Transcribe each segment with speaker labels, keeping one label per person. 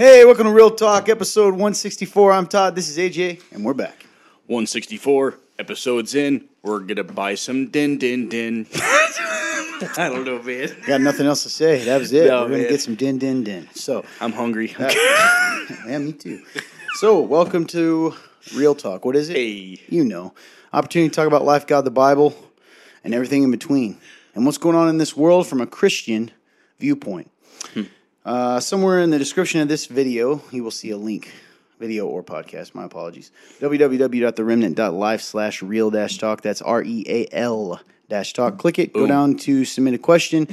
Speaker 1: Hey, welcome to Real Talk, episode 164. I'm Todd. This is AJ, and we're back.
Speaker 2: 164 episodes in. We're gonna buy some din din din. I don't know, man.
Speaker 1: Got nothing else to say. That was it.
Speaker 2: No,
Speaker 1: we're gonna
Speaker 2: man.
Speaker 1: get some din din din. So,
Speaker 2: I'm hungry.
Speaker 1: Uh, yeah, me too. So, welcome to Real Talk. What is it?
Speaker 2: hey,
Speaker 1: You know, opportunity to talk about life, God, the Bible, and everything in between, and what's going on in this world from a Christian viewpoint. Hmm. Uh, somewhere in the description of this video, you will see a link, video or podcast. My apologies. www.theremnant.life slash real dash talk. That's R E A L dash talk. Click it. Go down to submit a question.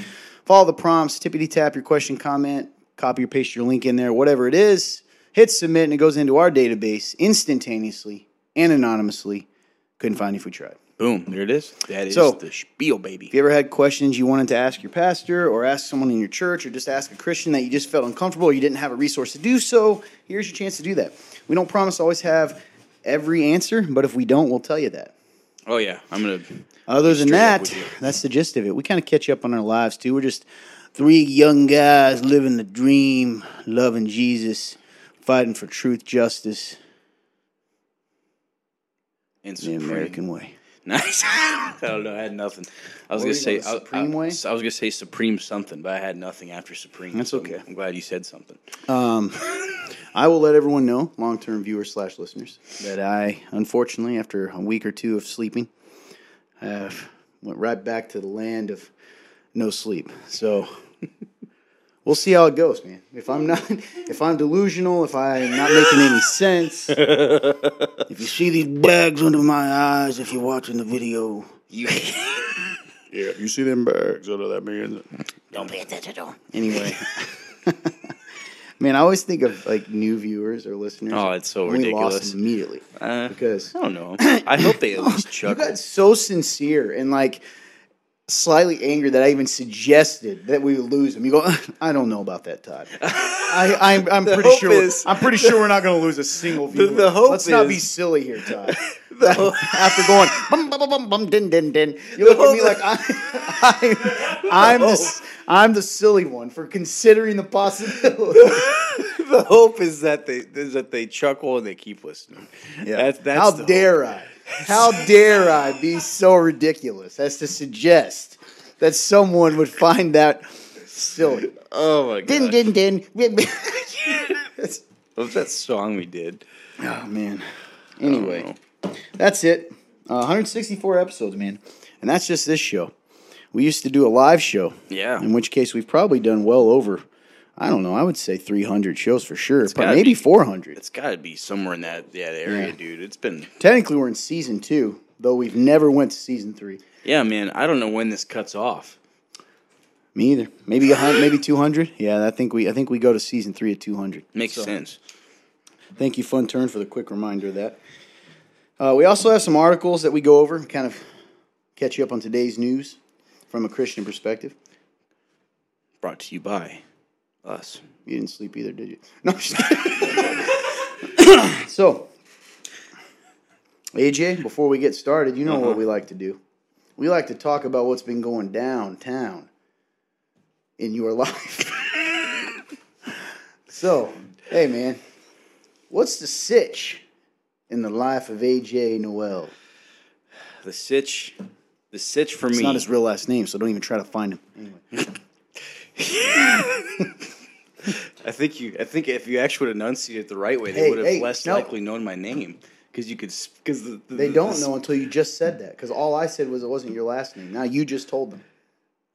Speaker 1: Follow the prompts. Tippity tap your question, comment, copy or paste your link in there, whatever it is. Hit submit, and it goes into our database instantaneously and anonymously. Couldn't find you if we tried.
Speaker 2: Boom! There it is. That is
Speaker 1: So-
Speaker 2: the spiel, baby.
Speaker 1: If you ever had questions you wanted to ask your pastor or ask someone in your church or just ask a Christian that you just felt uncomfortable or you didn't have a resource to do so, here's your chance to do that. We don't promise to always have every answer, but if we don't, we'll tell you that.
Speaker 2: Oh yeah, I'm gonna.
Speaker 1: Other than that, that's the gist of it. We kind of catch up on our lives too. We're just three young guys living the dream, loving Jesus, fighting for truth, justice,
Speaker 2: In
Speaker 1: the. American way.
Speaker 2: Nice. I don't know. I had nothing. I was
Speaker 1: What
Speaker 2: gonna say
Speaker 1: going, the
Speaker 2: I-
Speaker 1: Supreme
Speaker 2: I,
Speaker 1: way?
Speaker 2: I was gonna say supreme something, but I had nothing after supreme.
Speaker 1: That's
Speaker 2: so
Speaker 1: okay.
Speaker 2: I'm glad you said something.
Speaker 1: Um, I will let everyone know, long term viewers slash listeners, that I, unfortunately, after a week or two of sleeping, have went right back to the land of no sleep. So we'll see how it goes, man. If I'm not, if I'm delusional, if I'm not making any sense, if you see these bags under my eyes, if you're watching the video,
Speaker 2: You
Speaker 1: yeah, you see them bags under that man.
Speaker 2: don't pay attention to him.
Speaker 1: Anyway. Man, I always think of like new viewers or listeners.
Speaker 2: Oh, it's so
Speaker 1: and we lost
Speaker 2: ridiculous.
Speaker 1: immediately
Speaker 2: Uh,
Speaker 1: because
Speaker 2: I don't know. I hope they at least
Speaker 1: you got so sincere and like slightly angry that I even suggested that we would lose them. You go, I don't know about that, Todd. I, I'm, I'm pretty sure.
Speaker 2: is-
Speaker 1: I'm pretty sure we're not going to lose a single viewer.
Speaker 2: the hope
Speaker 1: Let's not be silly here, Todd. After going bum bum bum bum din din din, you look at me like I'm, I'm, I'm the s- I'm the silly one for considering the possibility.
Speaker 2: the hope is that they is that they chuckle and they keep listening. That's, that's
Speaker 1: How
Speaker 2: the hope.
Speaker 1: dare I? How dare I be so ridiculous as to suggest that someone would find that silly?
Speaker 2: Oh my god!
Speaker 1: Din din din.
Speaker 2: What was that song we did?
Speaker 1: oh man. Anyway, that's it. Uh, 164 episodes, man, and that's just this show. We used to do a live show.
Speaker 2: Yeah.
Speaker 1: In which case, we've probably done well over. I don't know. I would say 300 shows for sure, but maybe
Speaker 2: be.
Speaker 1: 400.
Speaker 2: It's got to be somewhere in that that area,
Speaker 1: Yeah.
Speaker 2: dude. It's been
Speaker 1: Technically, we're in season two, though we've never went to season three.
Speaker 2: yeah, man. I don't know when this cuts off.
Speaker 1: Me either. Maybe a hundred, maybe two hundred. Yeah, I think we I think we go to season three at two hundred.
Speaker 2: Makes
Speaker 1: So,
Speaker 2: sense.
Speaker 1: Thank you, Fun Turn, for the quick reminder of that. Uh, we also have some articles that we go over, kind of catch you up on today's news from a Christian perspective.
Speaker 2: Brought to you by us.
Speaker 1: You didn't sleep either, did you? No. So, AJ, before we get started, you know what uh-huh. we like to do. We like to talk about what's been going downtown in your life. so, hey man, what's the sitch in the life of AJ Noel?
Speaker 2: The sitch, the sitch for
Speaker 1: It's
Speaker 2: me.
Speaker 1: not his real last name, so don't even try to find him. Anyway.
Speaker 2: I think you. I think if you actually would enunciate it the right way,
Speaker 1: Hey,
Speaker 2: they would have
Speaker 1: hey,
Speaker 2: less
Speaker 1: no.
Speaker 2: likely known my name because you could. Because the, the,
Speaker 1: They don't
Speaker 2: the-
Speaker 1: know until you just said that, because all I said was it wasn't your last name. Now you just told them.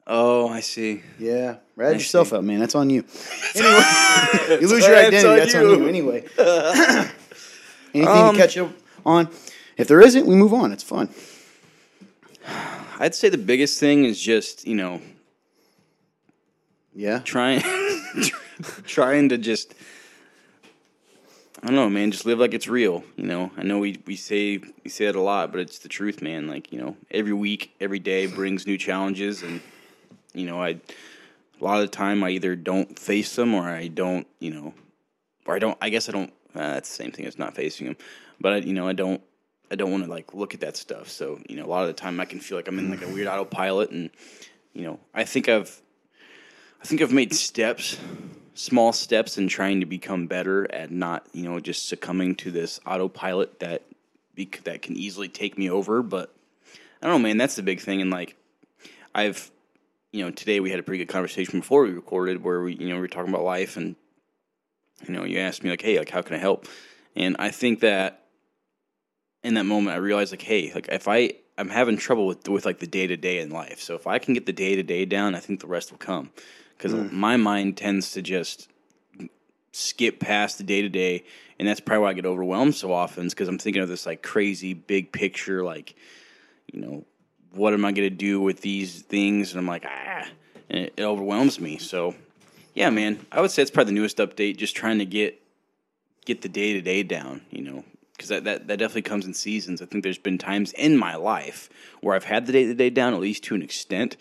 Speaker 2: Oh, I see.
Speaker 1: Yeah, rat yourself out, man. That's on you. Anyway, you lose your
Speaker 2: That's
Speaker 1: identity.
Speaker 2: on
Speaker 1: That's on
Speaker 2: you.
Speaker 1: you. Anyway, anything
Speaker 2: Um,
Speaker 1: to catch up on? If there isn't, we move on. It's fun.
Speaker 2: I'd say the biggest thing is just you know
Speaker 1: Yeah.
Speaker 2: trying trying to just I don't know, man, just live like it's real, you know. I know we, we say we say that a lot, but it's the truth, man. Like, you know, every week, every day brings new challenges and you know, I a lot of the time I either don't face them or I don't, you know, or I don't I guess I don't uh, that's the same thing as not facing them. But I, you know, I don't I don't want to like look at that stuff. So, you know, a lot of the time I can feel like I'm in like a weird autopilot and you know, I think I've I think I've made steps small steps and trying to become better at not, you know, just succumbing to this autopilot that that can easily take me over. But I don't know, man. That's the big thing. And like, I've, you know, today we had a pretty good conversation before we recorded where we, you know, we were talking about life and, you know, you asked me like, hey, like, how can I help? And I think that in that moment, I realized like, hey, like if I I'm having trouble with with like the day to day in life. So if I can get the day to day down, I think the rest will come. Because
Speaker 1: Mm.
Speaker 2: my mind tends to just skip past the day to day, and that's probably why I get overwhelmed so often. Because I'm thinking of this like crazy big picture, like you know, what am I going to do with these things? And I'm like, ah, and it, it overwhelms me. So yeah, man, I would say it's probably the newest update. Just trying to get get the day to day down, you know, because that, that, that definitely comes in seasons. I think there's been times in my life where I've had the day to day down, at least to an extent.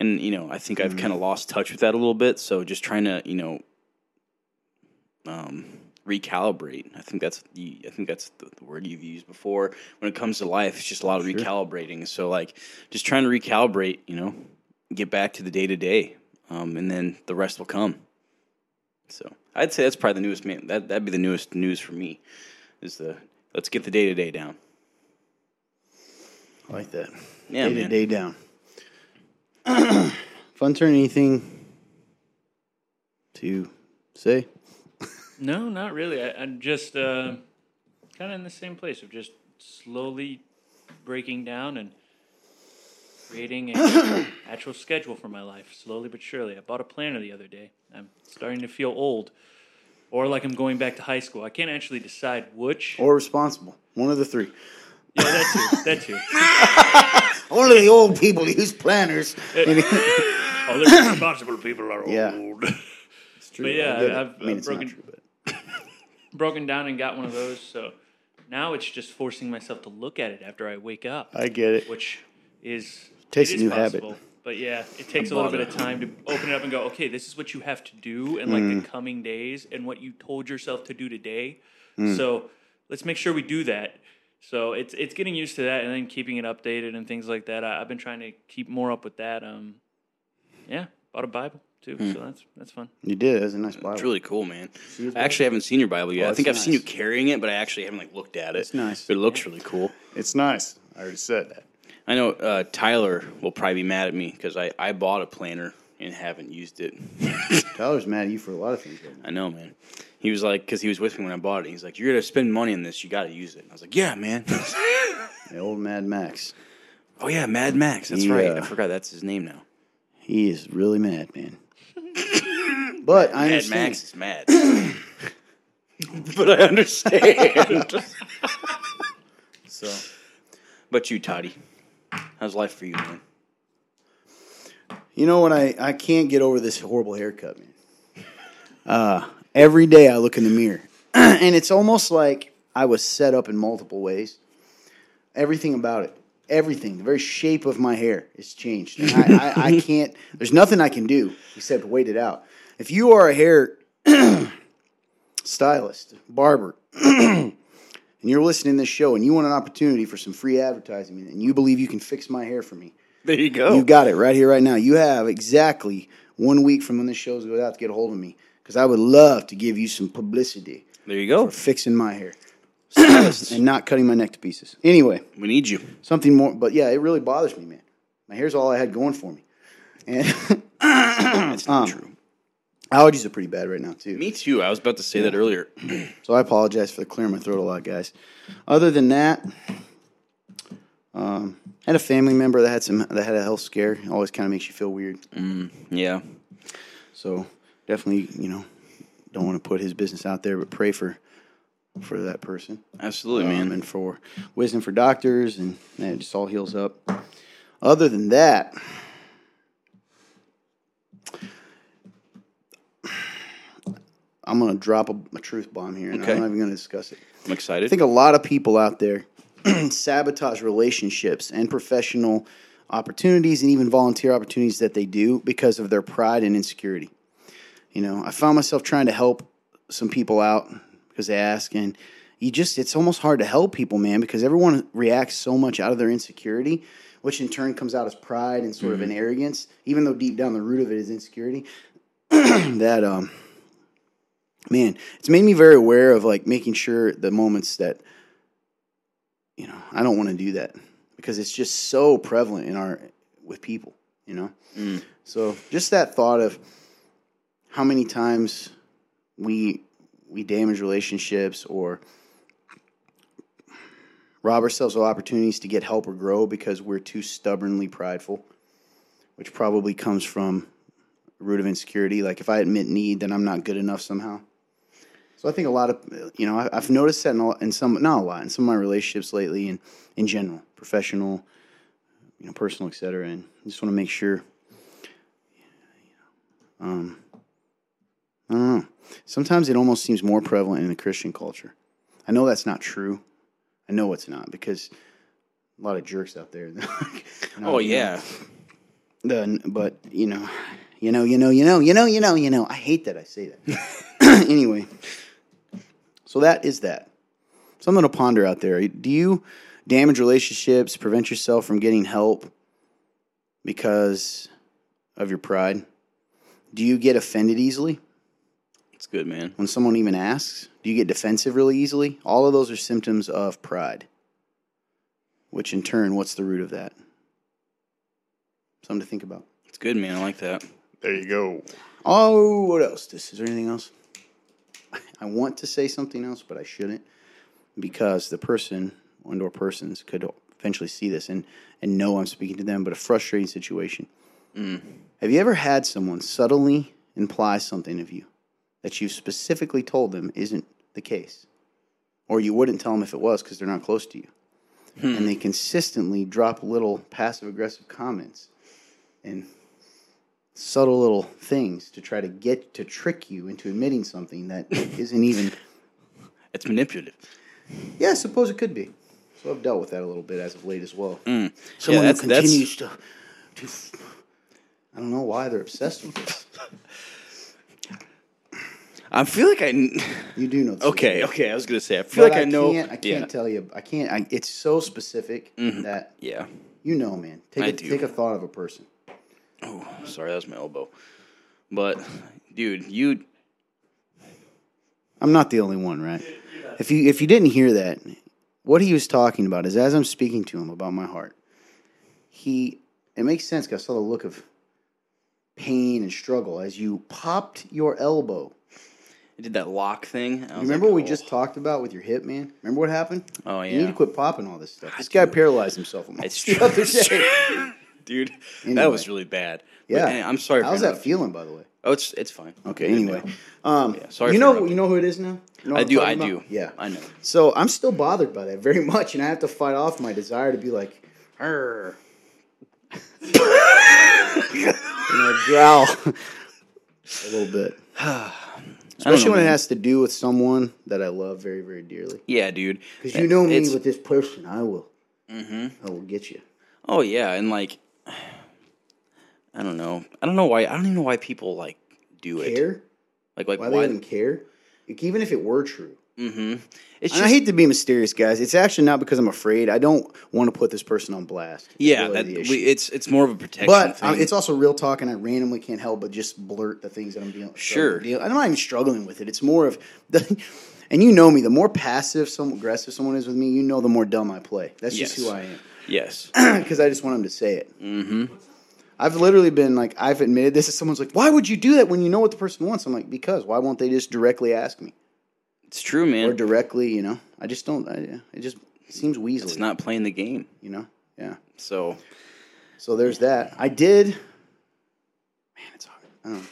Speaker 2: And, you know, I think I've kind of lost touch with that a little bit. So just trying to, you know, um, recalibrate. I think that's the, I think that's the, the word you've used before. When it comes to life, it's just a lot of recalibrating. So like just trying to recalibrate, you know, get back to the day to day, um, and then the rest will come. So I'd say that's probably the newest man. That that'd be the newest news for me. Is the let's get the day to day down.
Speaker 1: I like that.
Speaker 2: Yeah,
Speaker 1: day to day down. Fun turn. Anything to say?
Speaker 3: No, not really. I, I'm just uh, kind of in the same place of just slowly breaking down and creating an actual schedule for my life, slowly but surely. I bought a planner the other day. I'm starting to feel old, or like I'm going back to high school. I can't actually decide which.
Speaker 1: Or responsible? One of the three.
Speaker 3: Yeah, that too. That too.
Speaker 1: Only the old people use planners.
Speaker 3: Oh, the responsible people are
Speaker 1: Yeah.
Speaker 3: old.
Speaker 1: It's true.
Speaker 3: But yeah,
Speaker 1: I
Speaker 3: I've
Speaker 1: I mean,
Speaker 3: I've broken-
Speaker 1: true, but
Speaker 3: Broken down and got one of those. So now it's just forcing myself to look at it after I wake up.
Speaker 1: I get it.
Speaker 3: which is
Speaker 1: Takes
Speaker 3: it
Speaker 1: a
Speaker 3: is
Speaker 1: new habit.
Speaker 3: But yeah, it takes a little bit of time to open it up and go, okay, this is what you have to do in like
Speaker 1: Mm.
Speaker 3: the coming days and what you told yourself to do today.
Speaker 1: Mm.
Speaker 3: So let's make sure we do that. So it's it's getting used to that and then keeping it updated and things like that. I, I've been trying to keep more up with that. Um, yeah, bought a Bible too,
Speaker 1: Hmm.
Speaker 3: so that's that's fun.
Speaker 1: You did. That's a nice Bible.
Speaker 2: It's really cool, man.
Speaker 1: See
Speaker 2: I actually haven't seen your Bible yet.
Speaker 1: Oh,
Speaker 2: I think I've
Speaker 1: it's
Speaker 2: seen you carrying it, but I actually haven't like looked at it.
Speaker 1: It's nice.
Speaker 2: But it looks really cool.
Speaker 1: It's nice. I already said that.
Speaker 2: I know uh, Tyler will probably be mad at me because I, I bought a planner and haven't used it.
Speaker 1: Tyler's mad at you for a lot of things. Right.
Speaker 2: I know, man. He was like, because he was with me when I bought it. He's like, "You're gonna spend money on this. You got to use it." And I was like, "Yeah, man."
Speaker 1: The old Mad Max.
Speaker 2: oh yeah, Mad Max. That's
Speaker 1: Yeah.
Speaker 2: right. I uh, forgot that's his name now.
Speaker 1: He is really mad, man. but I
Speaker 2: Mad
Speaker 1: understand.
Speaker 2: Max is mad. but I understand.
Speaker 1: So
Speaker 2: but you, Toddy, how's life for you, man?
Speaker 1: You know what? I I can't get over this horrible haircut, man. Uh, every day I look in the mirror, and it's almost like I was set up in multiple ways. Everything about it, everything, the very shape of my hair is changed. And I, I, I can't. There's nothing I can do except wait it out. If you are a hair stylist, barber, and you're listening to this show and you want an opportunity for some free advertising and you believe you can fix my hair for me,
Speaker 2: There you go.
Speaker 1: you got it right here, right now. You have exactly one week from when this show goes out to get a hold of me because I would love to give you some publicity
Speaker 2: there you go.
Speaker 1: for fixing my hair and not cutting my neck to pieces. Anyway,
Speaker 2: We need you.
Speaker 1: something more, but yeah, it really bothers me, man. My hair's all I had going for me, and
Speaker 2: That's not
Speaker 1: Um,
Speaker 2: true.
Speaker 1: allergies are pretty bad right now too.
Speaker 2: Me too. I was about to say that earlier.
Speaker 1: So I apologize for the clearing my throat a lot, guys. Other than that, um, I had a family member that had some that had a health scare. It always kind of makes you feel weird.
Speaker 2: yeah.
Speaker 1: So definitely, you know, don't want to put his business out there, but pray for for that person.
Speaker 2: Absolutely,
Speaker 1: Um,
Speaker 2: man.
Speaker 1: and for wisdom for doctors, and that just all heals up. Other than that, I'm gonna drop a, a truth bomb here, and
Speaker 2: Okay.
Speaker 1: I'm not even gonna discuss it.
Speaker 2: I'm excited.
Speaker 1: I think a lot of people out there sabotage relationships and professional opportunities and even volunteer opportunities that they do because of their pride and insecurity. You know, I found myself trying to help some people out because they ask, and you just, it's almost hard to help people, man, because everyone reacts so much out of their insecurity, which in turn comes out as pride and sort of an arrogance, even though deep down the root of it is insecurity. that, um, man, it's made me very aware of like making sure the moments that you know I don't want to do that because it's just so prevalent in our with people, you know.
Speaker 2: Mm.
Speaker 1: So just that thought of how many times we we damage relationships or rob ourselves of opportunities to get help or grow because we're too stubbornly prideful, which probably comes from a root of insecurity. Like if I admit need, then I'm not good enough somehow. So I think a lot of you know I've noticed that in, a, in some not a lot in some of my relationships lately and in general, professional, you know, personal, etc. And I just want to make sure. Um, I don't know. Sometimes it almost seems more prevalent in the Christian culture. I know that's not true. I know it's not because a lot of jerks out there.
Speaker 2: Oh yeah.
Speaker 1: The, but you know, you know, you know, you know, you know, you know, you know. I hate that I say that. anyway, so that is that. Something to ponder out there. Do you damage relationships, prevent yourself from getting help because of your pride? Do you get offended easily
Speaker 2: It's good, man.
Speaker 1: when someone even asks? Do you get defensive really easily? All of those are symptoms of pride. Which in turn, what's the root of that? Something to think about.
Speaker 2: It's good, man. I like that.
Speaker 1: There you go. Oh, what else? This is there anything else? I want to say something else, but I shouldn't because the person, one or persons, could eventually see this and and know I'm speaking to them. But a frustrating situation. Mm. Have you ever had someone subtly imply something of you that you specifically told them isn't the case, or you wouldn't tell them if it was because they're not close to you, hmm. and they consistently drop little passive aggressive comments and subtle little things to try to get to trick you into admitting something that isn't even.
Speaker 2: It's manipulative.
Speaker 1: Yeah, I suppose it could be. So I've dealt with that a little bit as of late as well.
Speaker 2: Mm.
Speaker 1: Someone
Speaker 2: that's-
Speaker 1: who
Speaker 2: that's-
Speaker 1: continues to, to. f- I don't know why they're obsessed with this.
Speaker 2: I feel like I.
Speaker 1: You do know.
Speaker 2: Okay, okay. I was gonna say. I feel
Speaker 1: But
Speaker 2: like I, know.
Speaker 1: Can't, I can't
Speaker 2: yeah. Mm-hmm.
Speaker 1: tell you. I can't. I, it's so specific that
Speaker 2: Yeah.
Speaker 1: you know, man. Take
Speaker 2: I
Speaker 1: a,
Speaker 2: do.
Speaker 1: take a thought of a person.
Speaker 2: Oh, sorry, that was my elbow. But, dude, you.
Speaker 1: I'm not the only one, right? If you if you didn't hear that, what he was talking about is as I'm speaking to him about my heart, he it makes sense because I saw the look of pain and struggle as you popped your elbow.
Speaker 2: I did that lock thing.
Speaker 1: Remember
Speaker 2: like,
Speaker 1: what we
Speaker 2: oh.
Speaker 1: just talked about with your hip, man? Remember what happened?
Speaker 2: Oh, yeah.
Speaker 1: You need to quit popping all this stuff. This guy paralyzed himself
Speaker 2: It's
Speaker 1: the
Speaker 2: true. dude.
Speaker 1: Anyway.
Speaker 2: That was really bad. But,
Speaker 1: Yeah.
Speaker 2: eh, I'm sorry.
Speaker 1: How's that feeling, by the way?
Speaker 2: Oh, it's it's fine.
Speaker 1: Okay. Anyway, um,
Speaker 2: Yeah, sorry
Speaker 1: you know you know who it is now. You know
Speaker 2: I do. I
Speaker 1: about?
Speaker 2: do.
Speaker 1: Yeah.
Speaker 2: I know.
Speaker 1: So I'm still bothered by that very much, and I have to fight off my desire to be like, "Arr." you know, growl a little bit, especially when it has to do with someone that I love very, very dearly.
Speaker 2: Yeah, dude.
Speaker 1: Because you know me
Speaker 2: It's-
Speaker 1: with this person, I will, Mm-hmm. I will get you.
Speaker 2: Oh yeah, and like, I don't know. I don't know why. I don't even know why people like do it.
Speaker 1: Care?
Speaker 2: Like, like
Speaker 1: Why
Speaker 2: why?
Speaker 1: they even care? Like, even if it were true.
Speaker 2: mm-hmm. It's just
Speaker 1: I hate to be mysterious, guys. It's actually not because I'm afraid. I don't want to put this person on blast. It's
Speaker 2: yeah.
Speaker 1: really
Speaker 2: That, we, it's it's more of a protection.
Speaker 1: But
Speaker 2: thing.
Speaker 1: uh, it's also real talk, and I randomly can't help but just blurt the things that I'm dealing.
Speaker 2: Sure.
Speaker 1: deal- I'm not even struggling with it. It's more of the, and you know me. The more passive, some aggressive someone is with me, you know, the more dumb I play. That's just who I am.
Speaker 2: Yes.
Speaker 1: Because I just want them to say it. Mm-hmm. I've literally been like, I've admitted this. And someone's like, "Why would you do that when you know what the person wants?" I'm like, "Because why won't they just directly ask me
Speaker 2: It's true, man.
Speaker 1: or directly? You know, I just don't. I, it just seems weaselly.
Speaker 2: It's not playing the game.
Speaker 1: You know. Yeah.
Speaker 2: So
Speaker 1: So there's that. I did. Man, it's hard. I don't know.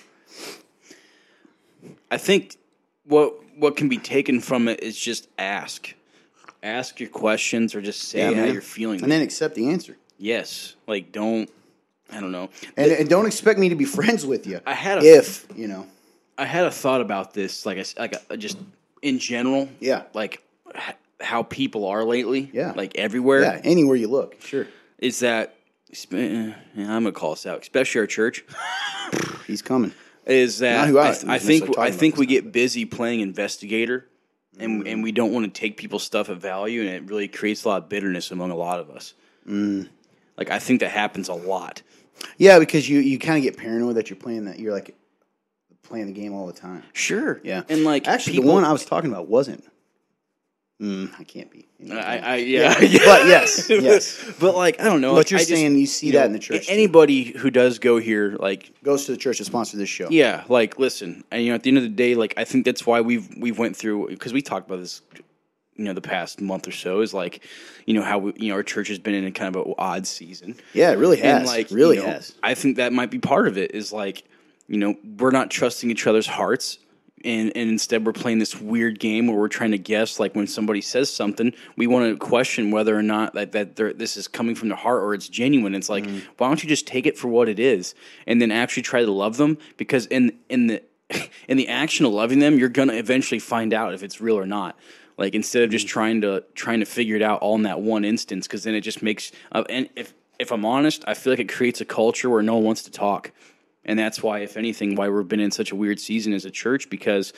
Speaker 2: I think what what can be taken from it is just ask, ask your questions, or just say how
Speaker 1: man.
Speaker 2: you're feeling.
Speaker 1: and then accept the answer.
Speaker 2: yes, like don't. I don't know.
Speaker 1: And, and don't expect me to be friends with you.
Speaker 2: I had a-
Speaker 1: if you know.
Speaker 2: I had a thought about this, like I like uh, just in general.
Speaker 1: Yeah.
Speaker 2: Like h- how people are lately.
Speaker 1: Yeah.
Speaker 2: Like everywhere.
Speaker 1: Yeah, anywhere you look, sure.
Speaker 2: Is that? eh, yeah, I'm gonna call us out, especially our church.
Speaker 1: He's coming.
Speaker 2: Is that
Speaker 1: Not who I
Speaker 2: I,
Speaker 1: was
Speaker 2: I think I think we get busy playing investigator, and and we don't want to take people's stuff at value, and it really creates a lot of bitterness among a lot of us.
Speaker 1: Mm.
Speaker 2: Like I think that happens a lot.
Speaker 1: Yeah, because you you kind of get paranoid that you're playing that. You're like playing the game all the time.
Speaker 2: Sure.
Speaker 1: Yeah,
Speaker 2: And like
Speaker 1: actually,
Speaker 2: people-
Speaker 1: the one I was talking about wasn't. Mm, I can't be.
Speaker 2: I, I yeah,
Speaker 1: Yeah, but yes, yes.
Speaker 2: but like I don't know.
Speaker 1: But you're
Speaker 2: I just-
Speaker 1: saying you see that in the church, too.
Speaker 2: Anybody who does go here, like
Speaker 1: Goes to the church to sponsor this show.
Speaker 2: yeah, like listen, and you know, at the end of the day, like I think that's why we've we've went through because we talked about this, you know, the past month or so is like, you know, how we, you know our church has been in a kind of an odd season.
Speaker 1: Yeah, it really has.
Speaker 2: And like,
Speaker 1: really
Speaker 2: you know,
Speaker 1: has.
Speaker 2: I think that might be part of it. Is like, you know, we're not trusting each other's hearts, and and instead we're playing this weird game where we're trying to guess. Like when somebody says something, we want to question whether or not that that this is coming from their heart or it's genuine. It's like,
Speaker 1: Mm-hmm.
Speaker 2: why don't you just take it for what it is, and then actually try to love them? Because in in the in the action of loving them, you're gonna eventually find out if it's real or not. Like instead of just
Speaker 1: Mm-hmm.
Speaker 2: trying to trying to figure it out all in that one instance, because then it just makes. Uh, and if if I'm honest, I feel like it creates a culture where no one wants to talk, and that's why, if anything, why we've been in such a weird season as a church because,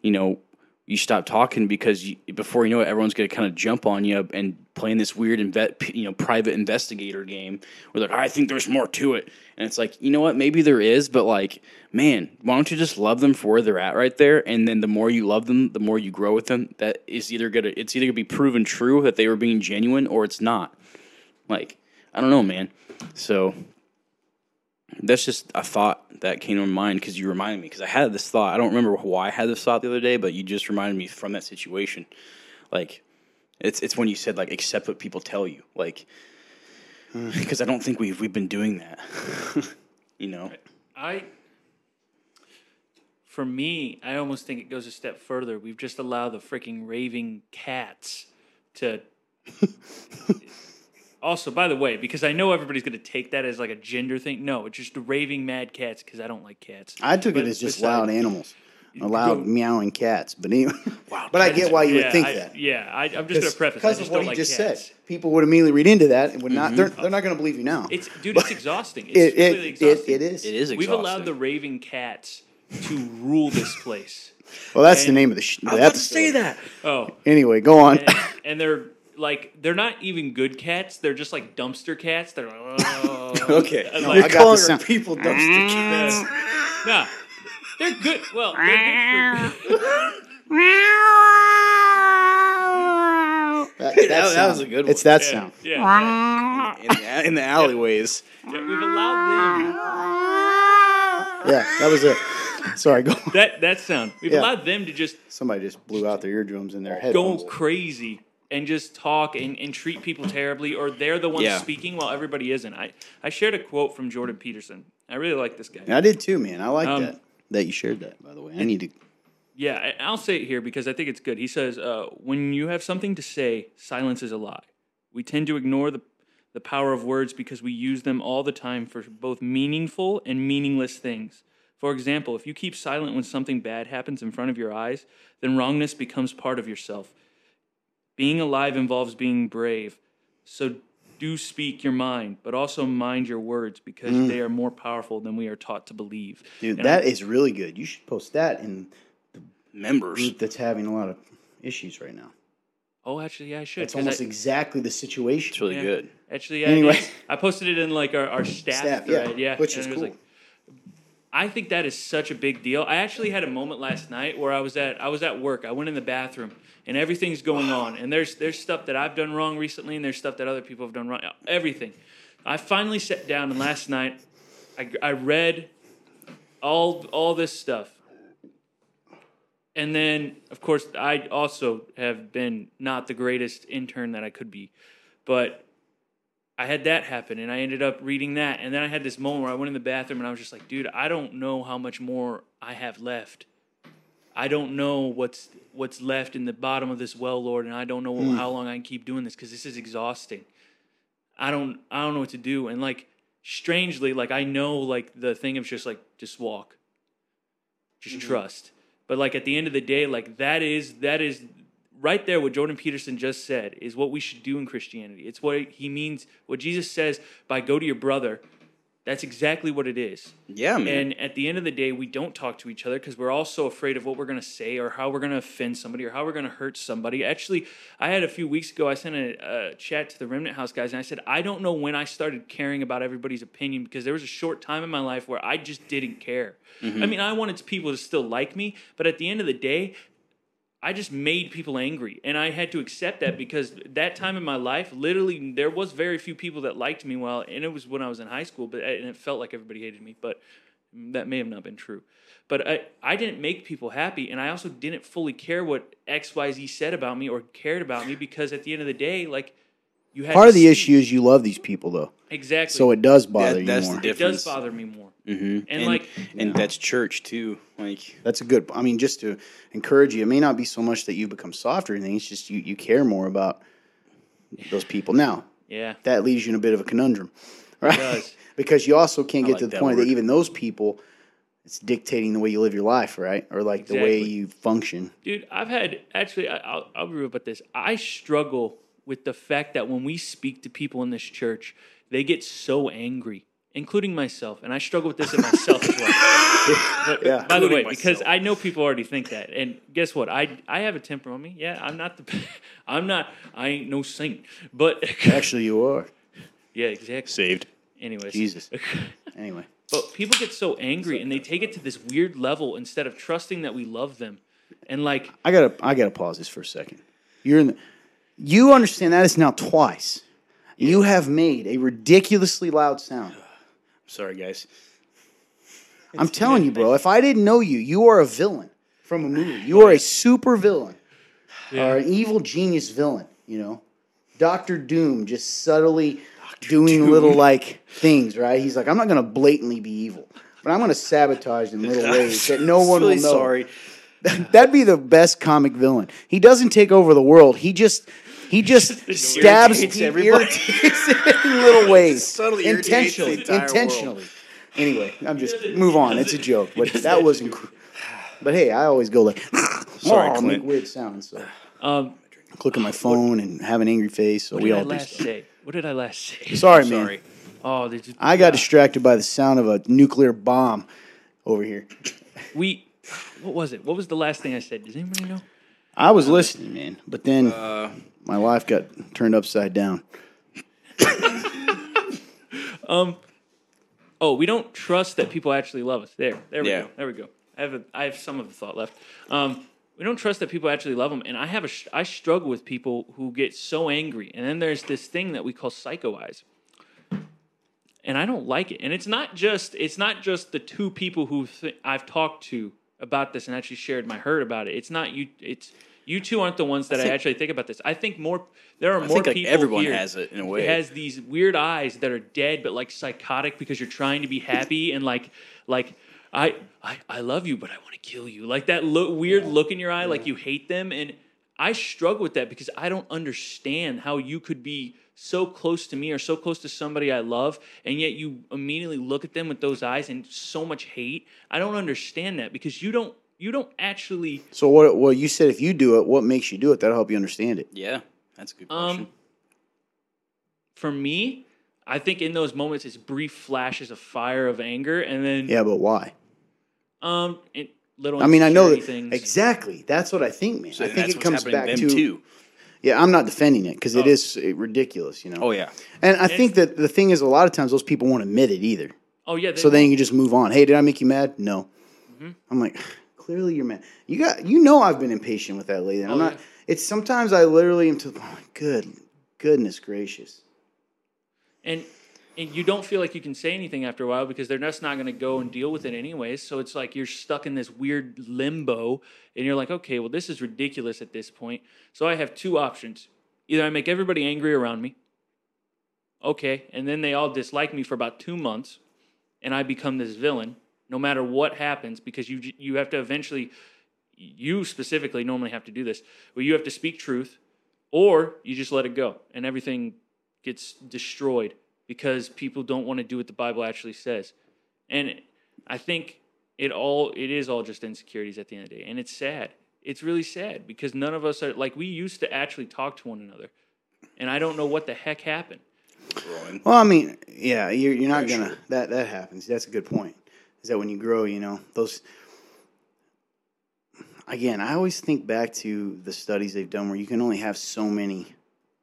Speaker 2: you know, you stop talking because you, before you know it, everyone's going to kind of jump on you and playing this weird, inve- you know, private investigator game. Where like, I think there's more to it, and it's like, you know what? Maybe there is, but like, man, why don't you just love them for where they're at right there? And then the more you love them, the more you grow with them. That is either gonna, it's either gonna be proven true that they were being genuine, or it's not. Like, I don't know, man. So that's just a thought that came to my mind because you reminded me. Because I had this thought. I don't remember why I had this thought the other day, but you just reminded me from that situation. Like, it's it's when you said like accept what people tell you. Like, hmm. because I don't think we've we've been doing that. you know.
Speaker 3: I, for me, I almost think it goes a step further. We've just allowed the freaking raving cats to. also, by the way, because I know everybody's going to take that as like a gender thing. No, it's just raving mad cats because I don't like cats.
Speaker 1: I took
Speaker 3: But
Speaker 1: it as just
Speaker 3: beside-
Speaker 1: loud animals, loud
Speaker 3: Go-
Speaker 1: meowing cats. But anyway, but I get why you
Speaker 3: yeah,
Speaker 1: would think
Speaker 3: I-
Speaker 1: that.
Speaker 3: Yeah, I, I'm just going to preface.
Speaker 1: Because of what
Speaker 3: don't
Speaker 1: you
Speaker 3: like
Speaker 1: just
Speaker 3: cats.
Speaker 1: said. People would immediately read into that and would not. Mm-hmm. They're, they're not going to believe you now.
Speaker 3: It's dude, it's exhausting. It's
Speaker 1: it,
Speaker 3: completely
Speaker 1: it, it,
Speaker 3: exhausting.
Speaker 1: it is.
Speaker 2: It is.
Speaker 3: We've allowed the raving cats to rule this place.
Speaker 1: Well, that's the name of the. Sh-
Speaker 2: I was about to say that.
Speaker 3: Oh,
Speaker 1: Anyway, go on.
Speaker 3: and, and they're like they're not even good cats. They're just like dumpster cats. They're like, oh.
Speaker 2: Okay.
Speaker 1: No,
Speaker 3: like,
Speaker 1: I got
Speaker 2: calling
Speaker 1: the sound.
Speaker 2: people dumpster mm. cats.
Speaker 3: no, they're good. Well, they're good for,
Speaker 1: That,
Speaker 2: That- that
Speaker 1: sound.
Speaker 2: was a good one.
Speaker 1: It's that
Speaker 3: yeah,
Speaker 1: sound.
Speaker 3: yeah,
Speaker 2: in, the, in the alleyways.
Speaker 3: yeah. We've allowed them
Speaker 1: Yeah, that was it. Sorry, go. On.
Speaker 3: that that sound. We've
Speaker 1: Yeah.
Speaker 3: allowed them to just
Speaker 1: Somebody just blew out their eardrums in their head.
Speaker 3: go crazy and just talk and, and treat people terribly, or they're the ones
Speaker 2: Yeah.
Speaker 3: speaking while everybody isn't. I, I shared a quote from Jordan Peterson. I really like this guy.
Speaker 1: I did too, man. I like
Speaker 3: Um,
Speaker 1: that. That you shared that, by the way. I need to.
Speaker 3: Yeah, I- I'll say it here because I think it's good. He says, uh, "When you have something to say, silence is a lie. We tend to ignore the the power of words because we use them all the time for both meaningful and meaningless things. For example, if you keep silent when something bad happens in front of your eyes, then wrongness becomes part of yourself. Being alive involves being brave. So do speak your mind, but also mind your words because mm. they are more powerful than we are taught to believe."
Speaker 1: Dude,
Speaker 3: And
Speaker 1: that is really good. You should post that in the
Speaker 2: Members.
Speaker 1: group that's having a lot of issues right now.
Speaker 3: Oh, actually, yeah, I should.
Speaker 1: It's
Speaker 3: 'cause
Speaker 1: almost
Speaker 3: I-
Speaker 1: exactly the situation.
Speaker 2: It's really
Speaker 3: Yeah.
Speaker 2: good.
Speaker 3: Actually, yeah,
Speaker 1: Anyway.
Speaker 3: anyway, I posted it in like our, our staff,
Speaker 1: Staff, yeah,
Speaker 3: thread, yeah,
Speaker 1: which
Speaker 3: and
Speaker 1: is cool.
Speaker 3: like- I think that is such a big deal. I actually had a moment last night where I was at I was at work. I went in the bathroom and everything's going on. And there's there's stuff that I've done wrong recently, and there's stuff that other people have done wrong. Everything. I finally sat down and last night I, I read all all this stuff. And then, of course, I also have been not the greatest intern that I could be, but I had that happen, and I ended up reading that, and then I had this moment where I went in the bathroom, and I was just like, "Dude, I don't know how much more I have left. I don't know what's what's left in the bottom of this well, Lord, and I don't know hmm. how long I can keep doing this because this is exhausting. I don't I don't know what to do, and like strangely, like I know like the thing of just like just walk, just mm-hmm. trust. But like at the end of the day, like that is that is right there what Jordan Peterson just said is what we should do in Christianity. It's what he means what Jesus says by go to your brother That's exactly what it is.
Speaker 2: Yeah, man.
Speaker 3: And at the end of the day, we don't talk to each other because we're all so afraid of what we're going to say or how we're going to offend somebody or how we're going to hurt somebody. Actually, I had a few weeks ago, I sent a, a chat to the Remnant House guys and I said, I don't know when I started caring about everybody's opinion because there was a short time in my life where I just didn't care. Mm-hmm. I mean, I wanted people to still like me, but at the end of the day, I just made people angry, and I had to accept that because that time in my life, literally, there was very few people that liked me. Well, and it was when I was in high school, but and it felt like everybody hated me. But that may have not been true. But I, I didn't make people happy, and I also didn't fully care what X Y Z said about me or cared about me because at the end of the day, like you had
Speaker 1: Part of the
Speaker 3: see-
Speaker 1: issue is you love these people though,
Speaker 3: exactly.
Speaker 1: so it does bother
Speaker 2: That-
Speaker 1: you
Speaker 2: that's the
Speaker 1: difference.
Speaker 3: it
Speaker 2: difference.
Speaker 3: does bother me more.
Speaker 2: hmm
Speaker 3: And, like,
Speaker 2: and that's church too. Like,
Speaker 1: That's a good. I mean, just to encourage you, it may not be so much that you become soft or anything. It's just you you care more about those people. Now
Speaker 3: yeah,
Speaker 1: that leaves you in a bit of a conundrum, right?
Speaker 3: does.
Speaker 1: because you also can't get
Speaker 2: like
Speaker 1: to the
Speaker 2: that
Speaker 1: point
Speaker 2: word.
Speaker 1: that even those people, it's dictating the way you live your life, right? Or like the way you function.
Speaker 3: Dude, I've had actually. I- I'll, I'll be real about this. I struggle with the fact that when we speak to people in this church, they get so angry, including myself, and I struggle with this in myself as well. But
Speaker 1: Yeah.
Speaker 3: by the way,
Speaker 2: Including
Speaker 3: because. I know people already think that, and guess what? I I have a temper on me. Yeah, I'm not the. I'm not. I ain't no saint, but
Speaker 1: Actually, you are.
Speaker 3: yeah, exactly.
Speaker 2: saved.
Speaker 3: Anyways,
Speaker 1: Jesus. Anyway,
Speaker 3: But people get so angry and they take it to this weird level instead of trusting that we love them. And like,
Speaker 1: I gotta I gotta pause this for a second. You're in the, you understand that is now twice. You have made a ridiculously loud sound.
Speaker 2: I'm sorry, guys.
Speaker 1: I'm telling you, bro. If I didn't know you, you are a villain from a movie. You are a super villain, or an evil genius villain. You know, Doctor Doom just subtly doing little like things. Right? He's like, I'm not gonna blatantly be evil, but I'm gonna sabotage in little ways that no one
Speaker 2: really
Speaker 1: will know.
Speaker 2: sorry.
Speaker 1: That'd be the best comic villain. He doesn't take over the world. He just he just stabs people, in little ways,
Speaker 2: Subtly irritates the
Speaker 1: intentionally.
Speaker 2: world.
Speaker 1: intentionally. Anyway, I'm just move on. It's a joke, but that was. Inc- but hey, I always go like,
Speaker 2: Sorry,
Speaker 1: oh, make
Speaker 2: Clint.
Speaker 1: weird sounds. So
Speaker 3: um,
Speaker 1: click on my phone and have an angry face. So
Speaker 3: what
Speaker 1: we
Speaker 3: did I
Speaker 1: all do
Speaker 3: last
Speaker 1: stuff.
Speaker 3: say? What did I last say?
Speaker 1: Sorry, man.
Speaker 2: Sorry.
Speaker 3: Oh, they just,
Speaker 1: I got distracted by the sound of a nuclear bomb over here.
Speaker 3: we. What was it? What was the last thing I said? Does anybody know?
Speaker 1: I was listening, man, but then
Speaker 2: Uh,
Speaker 1: my life got turned upside down.
Speaker 3: Um, oh, we don't trust that people actually love us. There, there we
Speaker 2: Yeah.
Speaker 3: go. There we go. I have a, I have some of the thought left. Um, we don't trust that people actually love them, and I have a sh- I struggle with people who get so angry, and then there's this thing that we call psycho eyes, and I don't like it. And it's not just it's not just the two people who th- I've talked to about this and actually shared my hurt about it. It's not you. It's you two aren't the ones that I,
Speaker 2: think-
Speaker 3: actually think about this. I think more there are more
Speaker 2: think, like,
Speaker 3: people.
Speaker 2: everyone
Speaker 3: here
Speaker 2: has it in a way.
Speaker 3: Has these weird eyes that are dead but like psychotic because you're trying to be happy and like like I I, I love you but I want to kill you. Like that look, weird look in your eye like you hate them and I struggle with that because I don't understand how you could be so close to me or so close to somebody I love and yet you immediately look at them with those eyes and so much hate. I don't understand that because you don't you don't actually
Speaker 1: So what? Well, you said if you do it, what makes you do it? That'll help you understand it.
Speaker 2: yeah, that's a good question.
Speaker 3: Um, for me, I think in those moments it's brief flashes of fire of anger, and then
Speaker 1: Yeah, but why?
Speaker 3: um, it, little.
Speaker 1: I mean, I know that
Speaker 3: things.
Speaker 1: exactly. That's what I think, man.
Speaker 2: So
Speaker 1: I think it comes back
Speaker 2: to
Speaker 1: to
Speaker 2: too.
Speaker 1: Yeah, I'm not defending it because it
Speaker 3: Oh.
Speaker 1: is uh, ridiculous, you know.
Speaker 2: Oh yeah,
Speaker 1: And I think that the thing is, a lot of times those people won't admit it either.
Speaker 3: Oh yeah.
Speaker 1: So then you just move on. Hey, did I make you mad? No.
Speaker 3: Mm-hmm.
Speaker 1: I'm like, clearly you're mad. You got, you know, I've been impatient with that lady. I'm
Speaker 3: Oh,
Speaker 1: not.
Speaker 3: yeah.
Speaker 1: It's sometimes I literally am to. My good, goodness gracious.
Speaker 3: and and you don't feel like you can say anything after a while because they're just not going to go and deal with it anyways. So it's like you're stuck in this weird limbo, and you're like, okay, well, this is ridiculous at this point. So I have two options: either I make everybody angry around me, okay, and then they all dislike me for about two months, and I become this villain, no matter what happens, because you you have to eventually, you specifically normally have to do this, where you have to speak truth, or you just let it go, and everything gets destroyed because people don't want to do what the Bible actually says. And I think it all it is all just insecurities at the end of the day. And it's sad. It's really sad because none of us are like we used to actually talk to one another. And I don't know what the heck happened.
Speaker 1: Well, I mean, yeah, you're, you're not gonna that that happens. That's a good point. Is that when you grow, you know those. Again, I always think back to the studies they've done where you can only have so many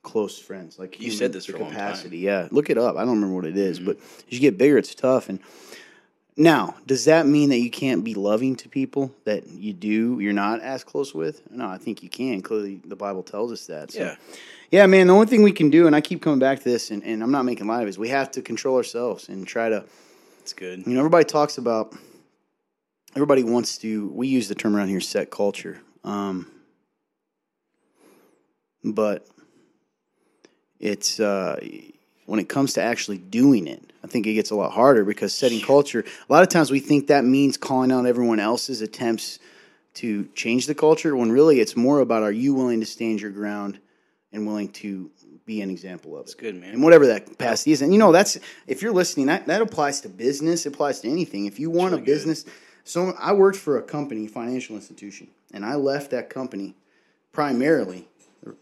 Speaker 1: close friends. Like
Speaker 2: You said this for a long time.
Speaker 1: capacity. Yeah, look it up. I don't remember what it is,
Speaker 2: Mhm.
Speaker 1: but as you get bigger, it's tough. And now, does that mean that you can't be loving to people that you do? You're not as close with? No, I think you can. Clearly, the Bible tells us that. So.
Speaker 2: Yeah.
Speaker 1: Yeah, man. The only thing we can do, and I keep coming back to this, and, and I'm not making light of it, is we have to control ourselves and try to.
Speaker 2: It's good.
Speaker 1: You know, everybody talks about. Everybody wants to. We use the term around here, set culture. Um, but it's uh, when it comes to actually doing it, I think it gets a lot harder because setting culture. A lot of times we think that means calling out everyone else's attempts to change the culture, when really it's more about are you willing to stand your ground and willing to be an example of it.
Speaker 2: It's good, man.
Speaker 1: And whatever that capacity is. And you know, that's if you're listening, that, that applies to business, it applies to anything. If you want
Speaker 2: really
Speaker 1: a
Speaker 2: good.
Speaker 1: business, so I worked for a company, financial institution, and I left that company primarily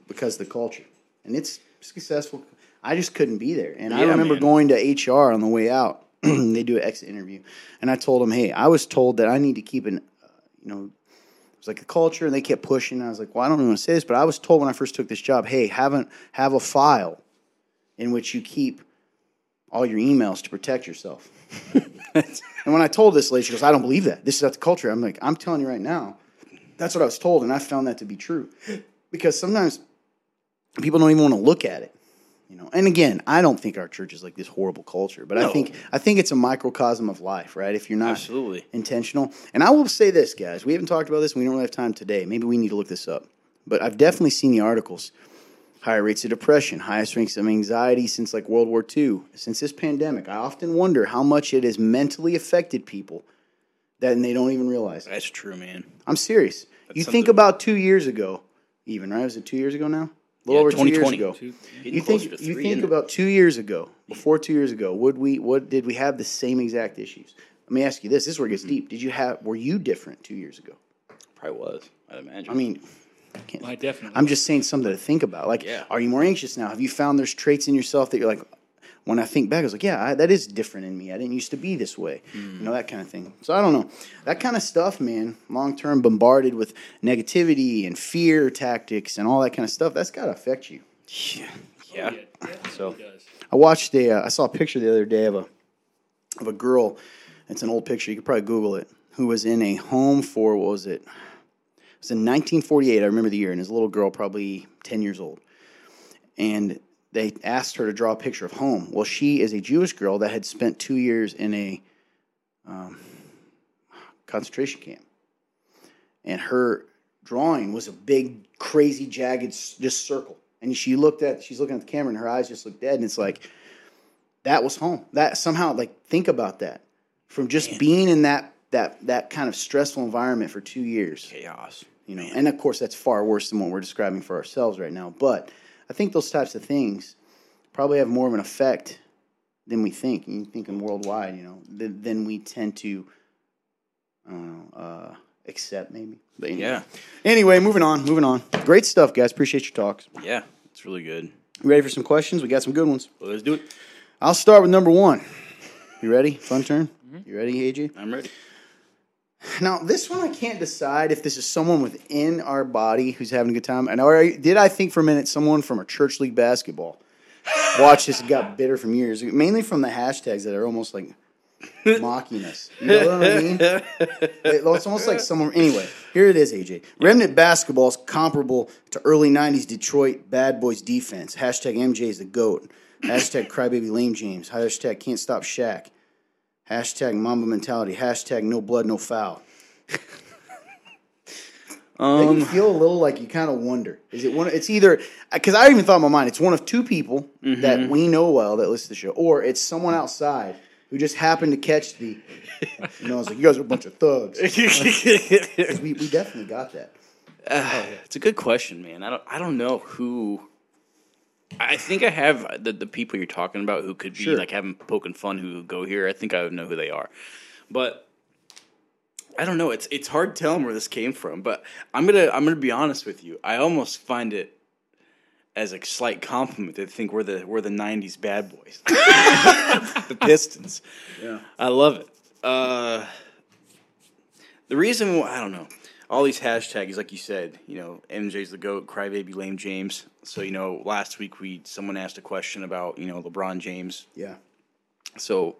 Speaker 1: because of the culture. And it's successful. I just couldn't be there. And I remember
Speaker 2: man.
Speaker 1: going to HR on the way out. they do an exit interview. And I told them, hey, I was told that I need to keep an, uh, you know, it was like a culture, and they kept pushing. And I was like, well, I don't even want to say this, but I was told when I first took this job, hey, have a, have a file in which you keep all your emails to protect yourself. and when I told this lady, she goes, I don't believe that. This is not the culture. I'm like, I'm telling you right now, that's what I was told, and I found that to be true. Because sometimes people don't even want to look at it. You know, and again, I don't think our church is like this horrible culture, but I think I think it's a microcosm of life, right? If you're not
Speaker 2: Absolutely.
Speaker 1: intentional. And I will say this, guys, we haven't talked about this. We don't really have time today. Maybe we need to look this up. But I've definitely seen the articles. Higher rates of depression, highest rates of anxiety since like World War II, since this pandemic. I often wonder how much it has mentally affected people that and they don't even realize. it.
Speaker 2: That's true, man.
Speaker 1: I'm serious. you think about two years ago, even right? Was it two years ago now? A little
Speaker 2: Yeah,
Speaker 1: over two years ago.
Speaker 2: Two-
Speaker 1: You think
Speaker 2: closer
Speaker 1: you think
Speaker 2: isn't it?
Speaker 1: about two years ago, before two years ago, would we what did we have the same exact issues? Let me ask you this. This is where it gets mm-hmm. deep. Did you have were you different two years ago?
Speaker 2: Probably was. I'd imagine.
Speaker 1: I mean, I can't,
Speaker 3: I definitely.
Speaker 1: I'm just saying something to think about. Like,
Speaker 2: Yeah.
Speaker 1: are you more anxious now? Have you found there's traits in yourself that you're like, when I think back, I was like, yeah, I, that is different in me. I didn't used to be this way. You know, that kind of thing. So I don't know. That kind of stuff, man, long term bombarded with negativity and fear tactics and all that kind of stuff, that's got to affect you.
Speaker 2: yeah.
Speaker 3: Oh,
Speaker 2: yeah.
Speaker 1: So- I watched a, uh, I saw a picture the other day of a, of a girl. It's an old picture. You could probably Google it. Who was in a home for what was it? It was in 1948. I remember the year, and his little girl, probably 10 years old. And they asked her to draw a picture of home. Well, she is a Jewish girl that had spent two years in a um, concentration camp, and her drawing was a big, crazy, jagged, just circle. And she looked at, she's looking at the camera, and her eyes just looked dead. And it's like, that was home. That somehow, like, think about that. From just being in that that that kind of stressful environment for two years,
Speaker 2: Chaos.
Speaker 1: you know. And of course, that's far worse than what we're describing for ourselves right now. But I think those types of things probably have more of an effect than we think. And you thinking worldwide, you know, than, than we tend to, I don't know, uh, accept maybe. But anyway.
Speaker 2: Yeah.
Speaker 1: Anyway, moving on, moving on. Great stuff, guys. Appreciate your talks.
Speaker 2: Yeah. It's really good.
Speaker 1: You ready for some questions? We got some good ones.
Speaker 2: Well, let's do it.
Speaker 1: I'll start with number one. You ready? Fun turn. You ready, AJ?
Speaker 2: I'm ready.
Speaker 1: Now, this one I can't decide if this is someone within our body who's having a good time. And or did I think for a minute someone from a church league basketball watched this got bitter from years, mainly from the hashtags that are almost like mocking us. You know what I mean? It's almost like someone. Anyway, here it is, AJ. Remnant basketball is comparable to early '90s Detroit bad boys defense. Hashtag MJ is the goat. Hashtag crybaby lame James. Hashtag can't stop Shaq. Hashtag Mamba mentality. Hashtag no blood, no foul.
Speaker 2: Um,
Speaker 1: you feel a little like you kind of wonder. Is it one? It's either because I even thought in my mind it's one of two people
Speaker 2: Mm-hmm.
Speaker 1: that we know well that listen to the show, or it's someone outside who just happened to catch the. You know, I was like you guys are a bunch of thugs. we, we definitely got that.
Speaker 2: it's a good question, man. I don't. I don't know who. I think I have the, the people you're talking about who could be
Speaker 1: Sure.
Speaker 2: like having poking fun who go here. I think I would know who they are, but I don't know. It's it's hard telling where this came from. But I'm gonna I'm gonna be honest with you. I almost find it. as a slight compliment. to think we're the we're the '90s bad boys, the Pistons.
Speaker 1: Yeah.
Speaker 2: I love it. Uh, the reason why, I don't know all these hashtags, like you said, you know, MJ's the goat, crybaby, lame James. So you know, last week we someone asked a question about you know LeBron James.
Speaker 1: Yeah.
Speaker 2: So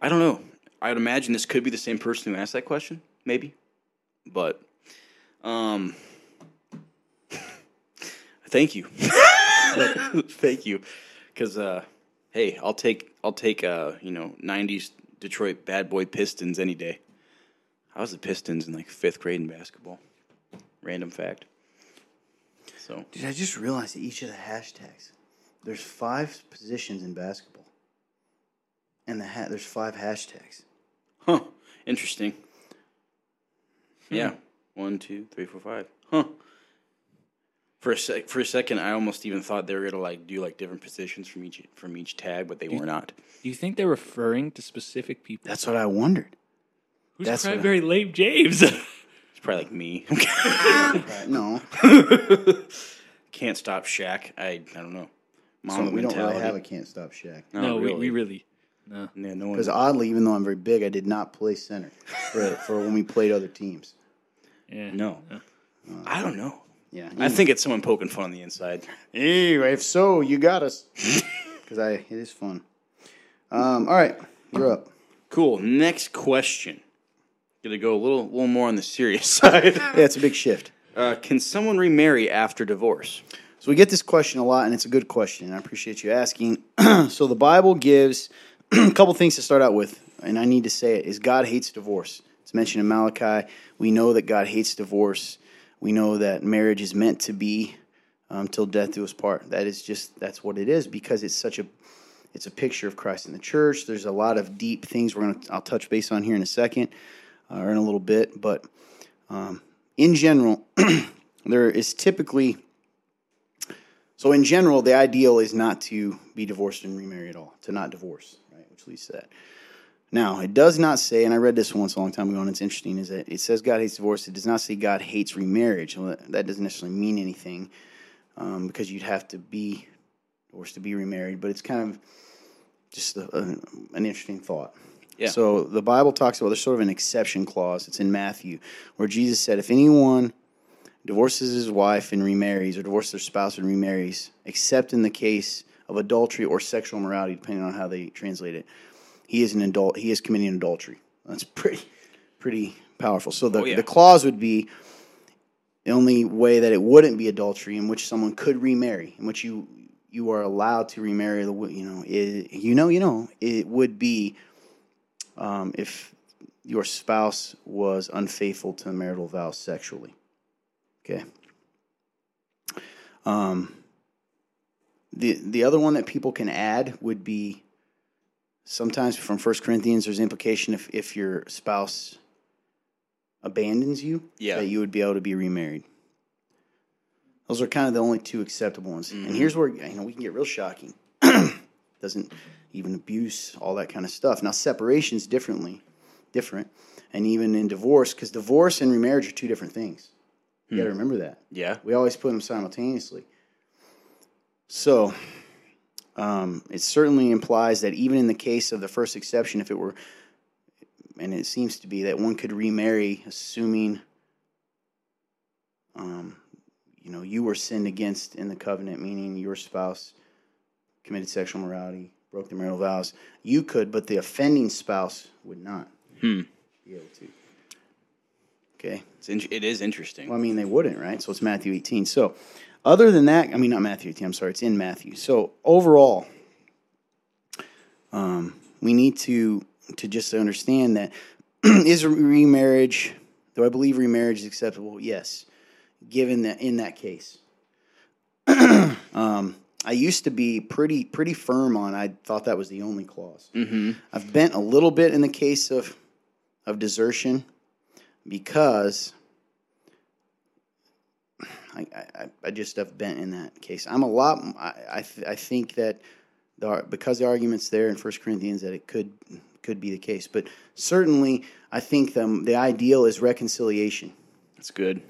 Speaker 2: I don't know. I'd imagine this could be the same person who asked that question, maybe. But um, thank you, thank you, because uh, hey, I'll take I'll take uh, you know '90s Detroit bad boy Pistons any day. I was the Pistons in like fifth grade in basketball. Random fact. So
Speaker 1: Dude, I just realized that each of the hashtags, there's five positions in basketball, and the ha- there's five hashtags.
Speaker 2: Huh. Interesting. Hmm. Yeah. One, two, three, four, five. Huh. For a sec, for a second, I almost even thought they were gonna like do like different positions from each from each tag, but they were not.
Speaker 3: Do you think they're referring to specific people?
Speaker 1: That's what I wondered.
Speaker 3: Who's
Speaker 1: that's what I-
Speaker 3: Cranberry Lame James?
Speaker 2: It's probably like me.
Speaker 1: No,
Speaker 2: Can't stop Shaq. I I don't know. Mom
Speaker 1: so we don't
Speaker 2: mentality.
Speaker 1: really have a can't stop Shaq.
Speaker 2: No,
Speaker 3: no,
Speaker 2: really.
Speaker 3: we, we really. No.
Speaker 2: Yeah, no one.
Speaker 1: Because oddly, even though I'm very big, I did not play center for, for when we played other teams.
Speaker 3: Yeah.
Speaker 2: No. I don't know.
Speaker 1: Yeah,
Speaker 2: I think it's someone poking fun on the inside.
Speaker 1: Anyway, if so, you got us. Because I it is fun. Um, all right, you're up.
Speaker 2: Cool. Next question. Gonna go a little little more on the serious side.
Speaker 1: Yeah, it's a big shift.
Speaker 2: Uh, can someone remarry after divorce?
Speaker 1: So we get this question a lot, and it's a good question. I appreciate you asking. so the Bible gives a couple things to start out with, and I need to say it: is God hates divorce. It's mentioned in Malachi. We know that God hates divorce. We know that marriage is meant to be um, till death do us part. That is just that's what it is because it's such a it's a picture of Christ in the church. There's a lot of deep things we're gonna I'll touch base on here in a second or in a little bit, but um, in general, there is typically so in general, the ideal is not to be divorced and remarry at all, to not divorce, right? Which leads to that. Now, it does not say, and I read this once a long time ago, and it's interesting, is that it says God hates divorce. It does not say God hates remarriage. Well, that, that doesn't necessarily mean anything um, because you'd have to be divorced to be remarried, but it's kind of just a, a, an interesting thought.
Speaker 2: Yeah.
Speaker 1: So the Bible talks about there's sort of an exception clause. It's in Matthew where Jesus said, if anyone divorces his wife and remarries, or divorces their spouse and remarries, except in the case of adultery or sexual immorality, depending on how they translate it, he is an adult. He is committing adultery. That's pretty, pretty powerful. So the
Speaker 2: Oh, yeah.
Speaker 1: the clause would be the only way that it wouldn't be adultery, in which someone could remarry, in which you you are allowed to remarry. The you know, it, you know, you know, it would be um, if your spouse was unfaithful to the marital vows sexually. Okay. Um, the the other one that people can add would be sometimes from First Corinthians. There's implication if if your spouse abandons you,
Speaker 2: Yeah.
Speaker 1: that you would be able to be remarried. Those are kind of the only two acceptable ones. And here's where you know we can get real shocking. Doesn't even abuse all that kind of stuff. Now separations differently, different, and even in divorce because divorce and remarriage are two different things. You got to remember that.
Speaker 2: Yeah.
Speaker 1: We always put them simultaneously. So, um, it certainly implies that even in the case of the first exception, if it were, and it seems to be that one could remarry, assuming, um, you know, you were sinned against in the covenant, meaning your spouse committed sexual immorality, broke the marital vows. You could, but the offending spouse would not
Speaker 2: Hmm.
Speaker 1: be able to. Okay.
Speaker 2: It's in, it is interesting.
Speaker 1: Well, I mean, they wouldn't, right? So it's Matthew 18. So, other than that, I mean, not Matthew 18, I'm sorry, it's in Matthew. So, overall, um, we need to to just understand that is remarriage, do I believe remarriage is acceptable? Yes, given that in that case. um, I used to be pretty pretty firm on. I thought that was the only clause.
Speaker 2: mm-hmm.
Speaker 1: I've bent a little bit in the case of of desertion because I, I, I just have bent in that case. I'm a lot. I I, th- I think that the, because the arguments there in First Corinthians that it could could be the case, but certainly I think the the ideal is reconciliation.
Speaker 2: That's good.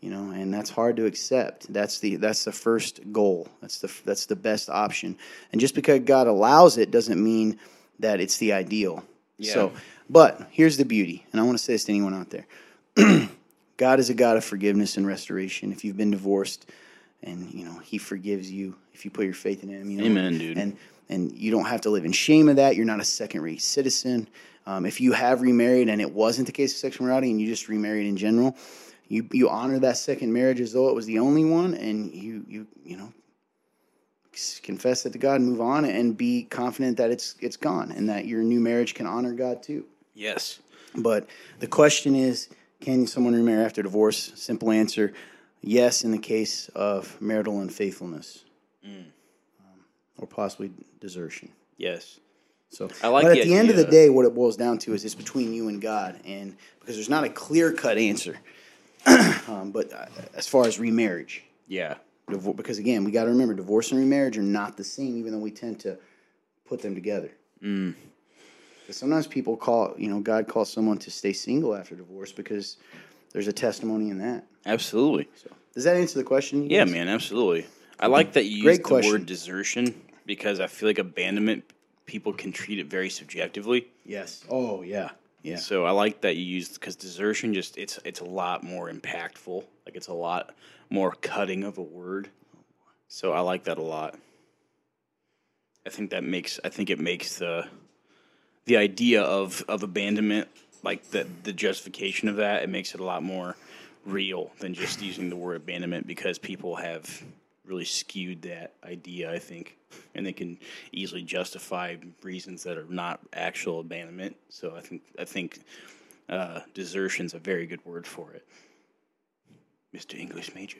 Speaker 1: You know, and that's hard to accept. That's the that's the first goal. That's the that's the best option. And just because God allows it doesn't mean that it's the ideal.
Speaker 2: Yeah.
Speaker 1: So, but here's the beauty, and I want to say this to anyone out there. God is a God of forgiveness and restoration. If you've been divorced, and you know He forgives you if you put your faith in Him. You know?
Speaker 2: Amen, dude.
Speaker 1: And and you don't have to live in shame of that. You're not a second-rate citizen. Um, if you have remarried and it wasn't the case of sexual morality, and you just remarried in general, you you honor that second marriage as though it was the only one, and you you you know confess it to God and move on, and be confident that it's it's gone, and that your new marriage can honor God too.
Speaker 2: Yes.
Speaker 1: But the question is, can someone remarry after divorce? Simple answer: yes, in the case of marital unfaithfulness, um, or possibly desertion.
Speaker 2: Yes.
Speaker 1: So,
Speaker 2: I like
Speaker 1: but
Speaker 2: the
Speaker 1: at the end of the day, what it boils down to is it's between you and God, and because there's not a clear cut answer. um, but uh, as far as remarriage,
Speaker 2: Yeah.
Speaker 1: divor- because again, we got to remember divorce and remarriage are not the same, even though we tend to put them together.
Speaker 2: Mm.
Speaker 1: sometimes people call, you know, God calls someone to stay single after divorce because there's a testimony in that.
Speaker 2: Absolutely.
Speaker 1: So, does that answer the question?
Speaker 2: Yeah,
Speaker 1: guys?
Speaker 2: man, absolutely. I like that you
Speaker 1: Great
Speaker 2: used the
Speaker 1: question.
Speaker 2: word desertion because I feel like abandonment people can treat it very subjectively.
Speaker 1: Yes. Oh, yeah. Yeah.
Speaker 2: So I like that you used because desertion just it's it's a lot more impactful. Like it's a lot more cutting of a word. So I like that a lot. I think that makes I think it makes the the idea of of abandonment like the the justification of that it makes it a lot more real than just using the word abandonment because people have really skewed that idea I think and they can easily justify reasons that are not actual abandonment so I think I think uh, desertion's a very good word for it Mr. English major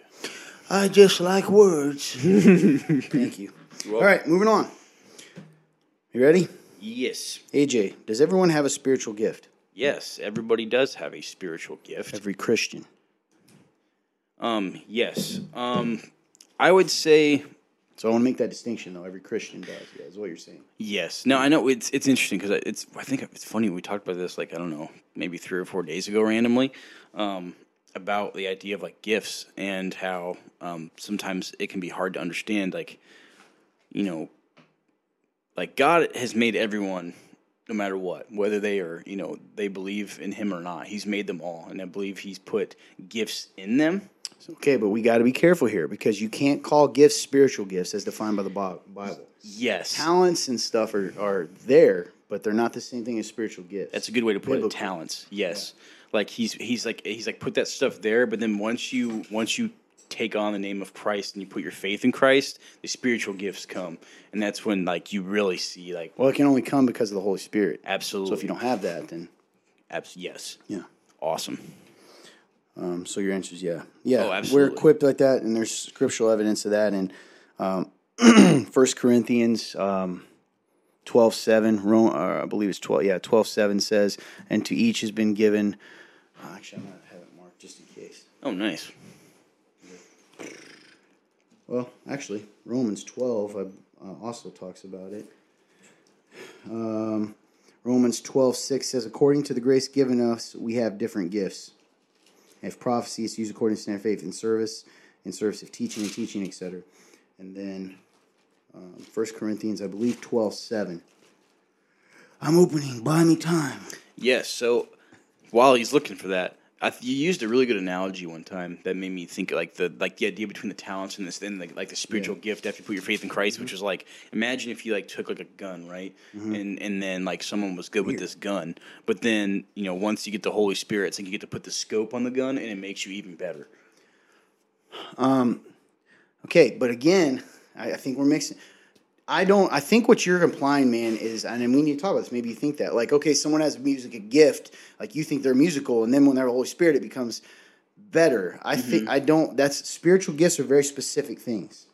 Speaker 1: I just like words. Thank you. All right, moving on. You ready?
Speaker 2: yes
Speaker 1: AJ, does everyone have a spiritual gift?
Speaker 2: yes everybody does have a spiritual gift
Speaker 1: Every Christian.
Speaker 2: Um, yes. Um, I would say
Speaker 1: So I want to make that distinction, though. Every Christian does. Yeah, is what you're saying.
Speaker 2: yes. No, I know it's it's interesting because it's I think it's funny we talked about this like I don't know maybe three or four days ago randomly um, about the idea of like gifts and how um, sometimes it can be hard to understand like you know like God has made everyone no matter what whether they are you know they believe in Him or not He's made them all and I believe He's put gifts in them
Speaker 1: Okay, but we got to be careful here because you can't call gifts spiritual gifts as defined by the Bible.
Speaker 2: yes
Speaker 1: Talents and stuff are, are there, but they're not the same thing as spiritual gifts.
Speaker 2: That's a good way to put it. Talents, yes. Like he's he's like he's like put that stuff there, but then once you once you take on the name of Christ and you put your faith in Christ, the spiritual gifts come, and that's when like you really see like
Speaker 1: Well, it can only come because of the Holy Spirit.
Speaker 2: absolutely.
Speaker 1: So if you don't have that, then
Speaker 2: abs- yes,
Speaker 1: yeah.
Speaker 2: awesome.
Speaker 1: Um, so your answer is yeah, yeah.
Speaker 2: Oh,
Speaker 1: We're equipped like that, and there's scriptural evidence of that in um, First Corinthians um, twelve seven. Rome, uh, I believe it's twelve. Yeah, twelve seven says, "And to each has been given." oh, actually, I'm gonna have it marked just in case.
Speaker 2: Oh, nice.
Speaker 1: Well, actually, Romans 12 uh, uh, also talks about it. Um, Romans 12, 6 says, According to the grace given us, we have different gifts. If prophecy is used according to standard faith in service, in service of teaching and teaching, etc. And then um, 1 Corinthians, I believe, 12, 7. I'm opening, buy me time.
Speaker 2: Yes. So while he's looking for that, th- you used a really good analogy one time that made me think like the like the idea between the talents and this then like, like the spiritual gift after you put your faith in Christ, which was like imagine if you like took like a gun, right, and and then like someone was good with this gun, but then you know once you get the Holy Spirit, it's like you get to put the scope on the gun and it makes you even better.
Speaker 1: Um, okay, but again, I, I think we're mixing. I don't. I think what you're implying, man, is, and I mean, you talk about this. Maybe you think that, like, okay, someone has music a gift, like you think they're musical, and then when they're Holy Spirit, it becomes better. I think mm-hmm. I don't. That's spiritual gifts are very specific things.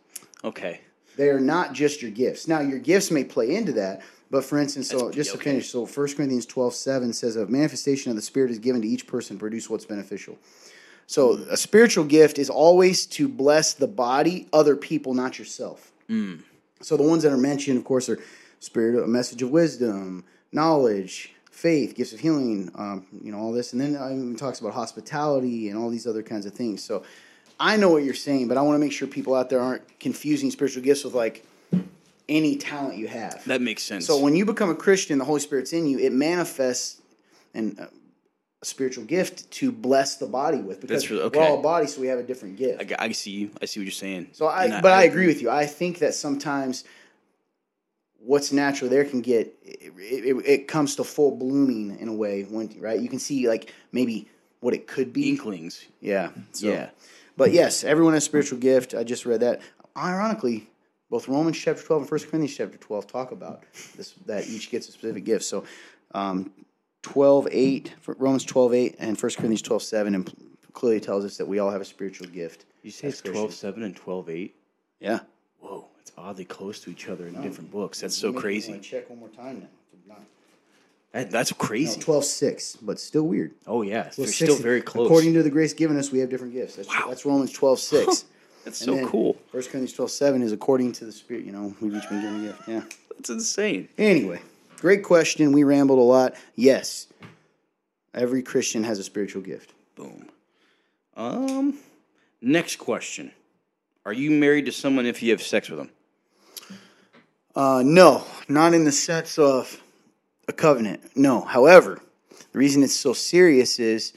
Speaker 2: Okay.
Speaker 1: They are not just your gifts. Now, your gifts may play into that, but for instance, so
Speaker 2: That's-
Speaker 1: just to
Speaker 2: okay.
Speaker 1: finish, so 1 Corinthians 12, 7 says, A manifestation of the Spirit is given to each person to produce what's beneficial. So, mm. a spiritual gift is always to bless the body, other people, not yourself. Mm. So, the ones that are mentioned, of course, are spirit, a message of wisdom, knowledge, faith, gifts of healing, um, you know, all this, and then it talks about hospitality and all these other kinds of things. So I know what you're saying, but I want to make sure people out there aren't confusing spiritual gifts with like any talent you have.
Speaker 2: That makes sense.
Speaker 1: So when you become a Christian, the Holy Spirit's in you. It manifests and uh, a spiritual gift to bless the body with because
Speaker 2: really-
Speaker 1: we're all
Speaker 2: okay.
Speaker 1: a body, so we have a different gift.
Speaker 2: I see you. I see what you're saying.
Speaker 1: So I,
Speaker 2: And
Speaker 1: but I, agree with you. I think that sometimes what's natural there can get it, it, it comes to full blooming in a way when right you can see like maybe what it could be.
Speaker 2: Inklings.
Speaker 1: Yeah,
Speaker 2: So-
Speaker 1: yeah. But yes, everyone has spiritual gift. I just read that. Ironically, both Romans chapter twelve and First Corinthians chapter twelve talk about this that each gets a specific gift. So, um, 12, 8, Romans 12, 8, and First Corinthians 12, 7, and clearly tells us that we all have a spiritual gift.
Speaker 2: You say it's. 12 7 and 12 8?
Speaker 1: Yeah.
Speaker 2: Whoa, it's oddly close to each other in different books. That's so crazy.
Speaker 1: Check one more time now.
Speaker 2: That, that's crazy.
Speaker 1: No, 12, 6, but still weird.
Speaker 2: oh, yeah. They're still very close.
Speaker 1: According to the grace given us, we have different gifts. That's,
Speaker 2: Wow.
Speaker 1: that's Romans 12, 6.
Speaker 2: that's
Speaker 1: And
Speaker 2: so cool.
Speaker 1: 1 Corinthians 12, 7 is according to the Spirit. You know, we've each been given a gift. Yeah.
Speaker 2: That's insane.
Speaker 1: Anyway, great question. We rambled a lot. Yes, every Christian has a spiritual gift.
Speaker 2: Boom. Um, next question. Are you married to someone if you have sex with them?
Speaker 1: Uh, no, not in the sense of a covenant. No. However, the reason it's so serious is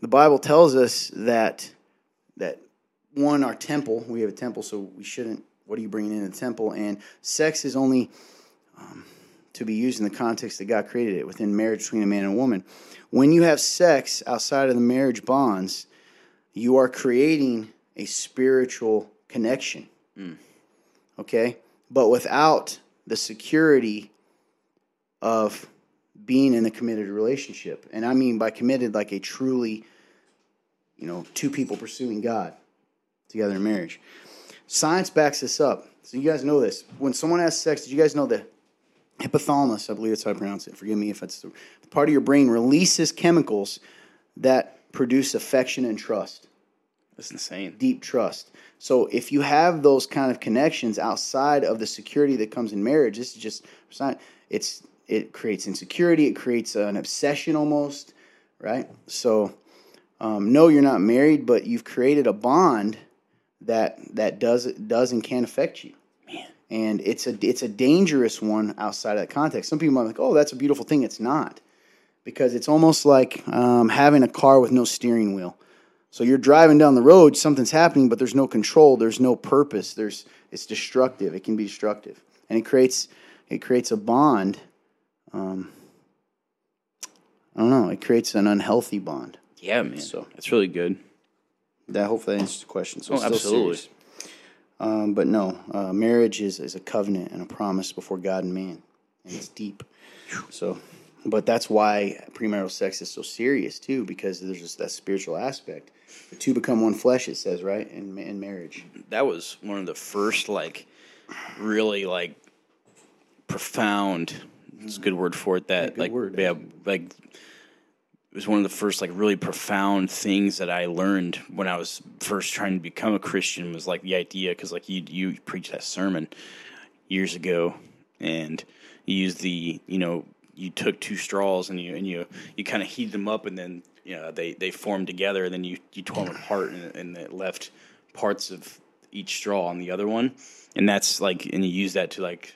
Speaker 1: the Bible tells us that that one, our temple, we have a temple, so we shouldn't. What are you bringing in the temple? And sex is only um, to be used in the context that God created it within marriage between a man and a woman. When you have sex outside of the marriage bonds, you are creating a spiritual connection. Okay? But without the security of being in a committed relationship. And I mean by committed, like a truly, you know, two people pursuing God together in marriage. Science backs this up. So you guys know this. When someone has sex, did you guys know that hypothalamus, I believe that's how I pronounce it. Forgive me if that's the part of your brain releases chemicals that produce affection and trust
Speaker 2: That's insane.
Speaker 1: deep trust. So if you have those kind of connections outside of the security that comes in marriage, this is just it's not it's it creates insecurity, it creates an obsession almost, right? So um, no, you're not married, but you've created a bond that that does does and can affect you. And it's a it's a dangerous one outside of that context. Some people might be like, oh, that's a beautiful thing. It's not, because it's almost like um, having a car with no steering wheel. So you're driving down the road, something's happening, but there's no control, there's no purpose, there's it's destructive. It can be destructive, and it creates it creates a bond. Um, I don't know. It creates an unhealthy bond.
Speaker 2: Yeah, man.
Speaker 1: So-
Speaker 2: that's really good.
Speaker 1: That hopefully answers the question. So
Speaker 2: Oh, absolutely.
Speaker 1: serious. Um, but no, uh, marriage is, is a covenant and a promise before God and man, and it's deep. So, but that's why premarital sex is so serious too, because there's just that spiritual aspect. The two become one flesh. It says right in in marriage.
Speaker 2: That was one of the first, like, really, like, profound. It's a good word for it. That, like,
Speaker 1: word,
Speaker 2: yeah, like, it was one of the first, like, really profound things that I learned when I was first trying to become a Christian. Was like the idea, because like you you preached that sermon years ago, and you used the you know you took two straws and you and you you kind of heated them up and then you know they they formed together and then you you tore them apart and, and it left parts of each straw on the other one and that's like and you use that to like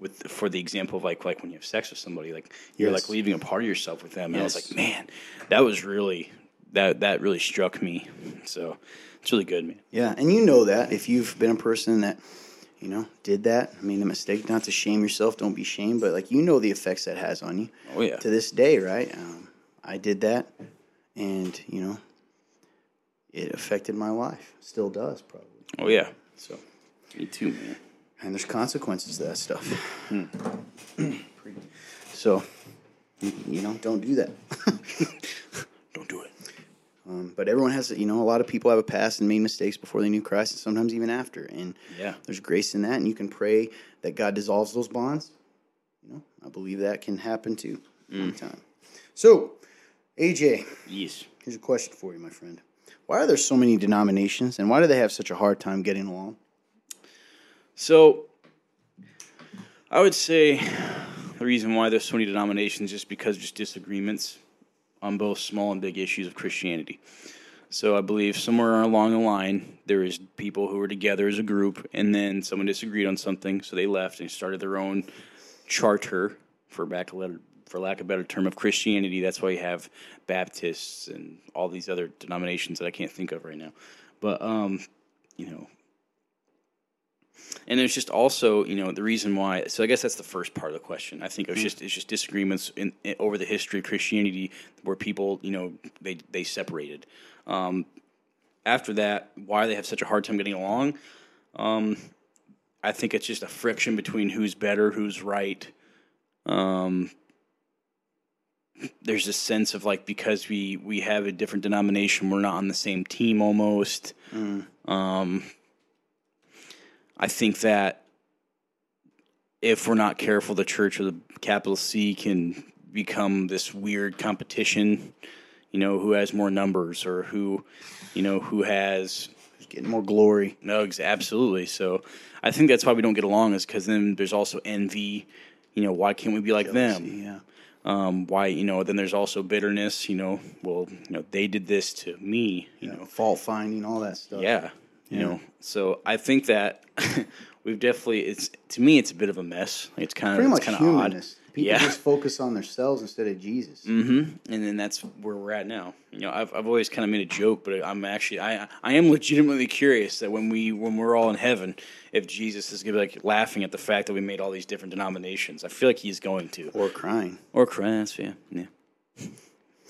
Speaker 2: with for the example of like like when you have sex with somebody like you're
Speaker 1: Yes.
Speaker 2: like leaving a part of yourself with them and I was like man that was really that that really struck me so it's really good man
Speaker 1: Yeah, and you know that if you've been a person that you know did that. I mean, the mistake not to shame yourself. Don't be shamed, but like you know the effects that has on you.
Speaker 2: Oh, yeah.
Speaker 1: To this day, right? Um, I did that, and you know, it affected my life. Still does probably.
Speaker 2: oh yeah
Speaker 1: So,
Speaker 2: me too man
Speaker 1: and there's consequences to that stuff.
Speaker 2: Hmm.
Speaker 1: so, you, you know, don't do that.
Speaker 2: don't do it
Speaker 1: Um, but everyone has, you know, a lot of people have a past and made mistakes before they knew Christ, and sometimes even after. And
Speaker 2: Yeah.
Speaker 1: there's grace in that, and you can pray that God dissolves those bonds. You know, I believe that can happen too,
Speaker 2: Mm.
Speaker 1: one time. So, AJ,
Speaker 2: yes
Speaker 1: here's a question for you, my friend. Why are there so many denominations, and why do they have such a hard time getting along?
Speaker 2: So, I would say the reason why there's so many denominations is because of just disagreements on both small and big issues of Christianity. So I believe somewhere along the line there is people who were together as a group, and then someone disagreed on something, so they left and started their own charter for back for lack of a better term of Christianity. That's why you have Baptists and all these other denominations that I can't think of right now. But um, you know, and there's just also you know the reason why. So I guess that's the first part of the question. I think it was mm. just it's just disagreements in, in, over the history of Christianity where people you know they they separated. Um, after that, why they have such a hard time getting along. Um, I think it's just a friction between who's better, who's right. Um, there's a sense of like because we we have a different denomination, we're not on the same team almost. Mm. Um, I think that if we're not careful, the church or the capital C can become this weird competition. You know, who has more numbers or who, you know, who has
Speaker 1: getting more glory.
Speaker 2: No, absolutely. So I think that's why we don't get along is because then there's also envy. You know, why can't we be like Jealousy, them?
Speaker 1: Yeah.
Speaker 2: Um, why you know? Then there's also bitterness. You know, well, you know, they did this to me. You yeah, know,
Speaker 1: fault finding, all that stuff.
Speaker 2: Yeah. You yeah. know, so I think that we've definitely it's to me it's a bit of a mess. It's kind
Speaker 1: Pretty
Speaker 2: of
Speaker 1: much
Speaker 2: it's kind of
Speaker 1: odd. People yeah. just focus on themselves instead of Jesus.
Speaker 2: Mm-hmm. And then that's where we're at now. You know, I've I've always kind of made a joke, but I'm actually I I am legitimately curious that when we when we're all in heaven, if Jesus is gonna be like laughing at the fact that we made all these different denominations. I feel like he's going to.
Speaker 1: Or crying.
Speaker 2: Or crying. That's fair. Yeah.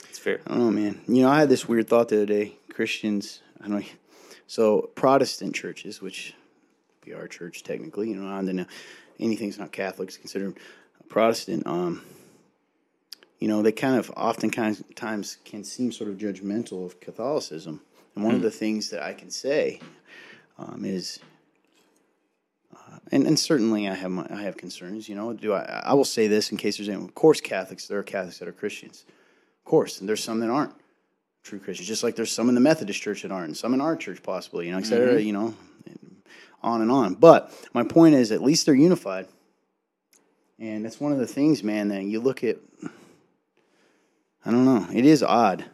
Speaker 2: It's fair.
Speaker 1: Oh man. You know, I had this weird thought the other day. Christians, I don't know. So Protestant churches, which be our church technically, you know, I don't know anything's not Catholic is considered Protestant, um, you know, they kind of oftentimes can seem sort of judgmental of Catholicism. And one mm. of hmm. the things that I can say um, is, uh, and, and certainly I have my, I have concerns. You know, do I? I will say this in case there's any. Of course, Catholics there are Catholics that are Christians, of course, and there's some that aren't true Christians. Just like there's some in the Methodist Church that aren't, some in our church possibly. You know, et cetera. Mm-hmm. You know, on and on. But my point is, at least they're unified. And that's one of the things, man, that you look at. I don't know. It is odd.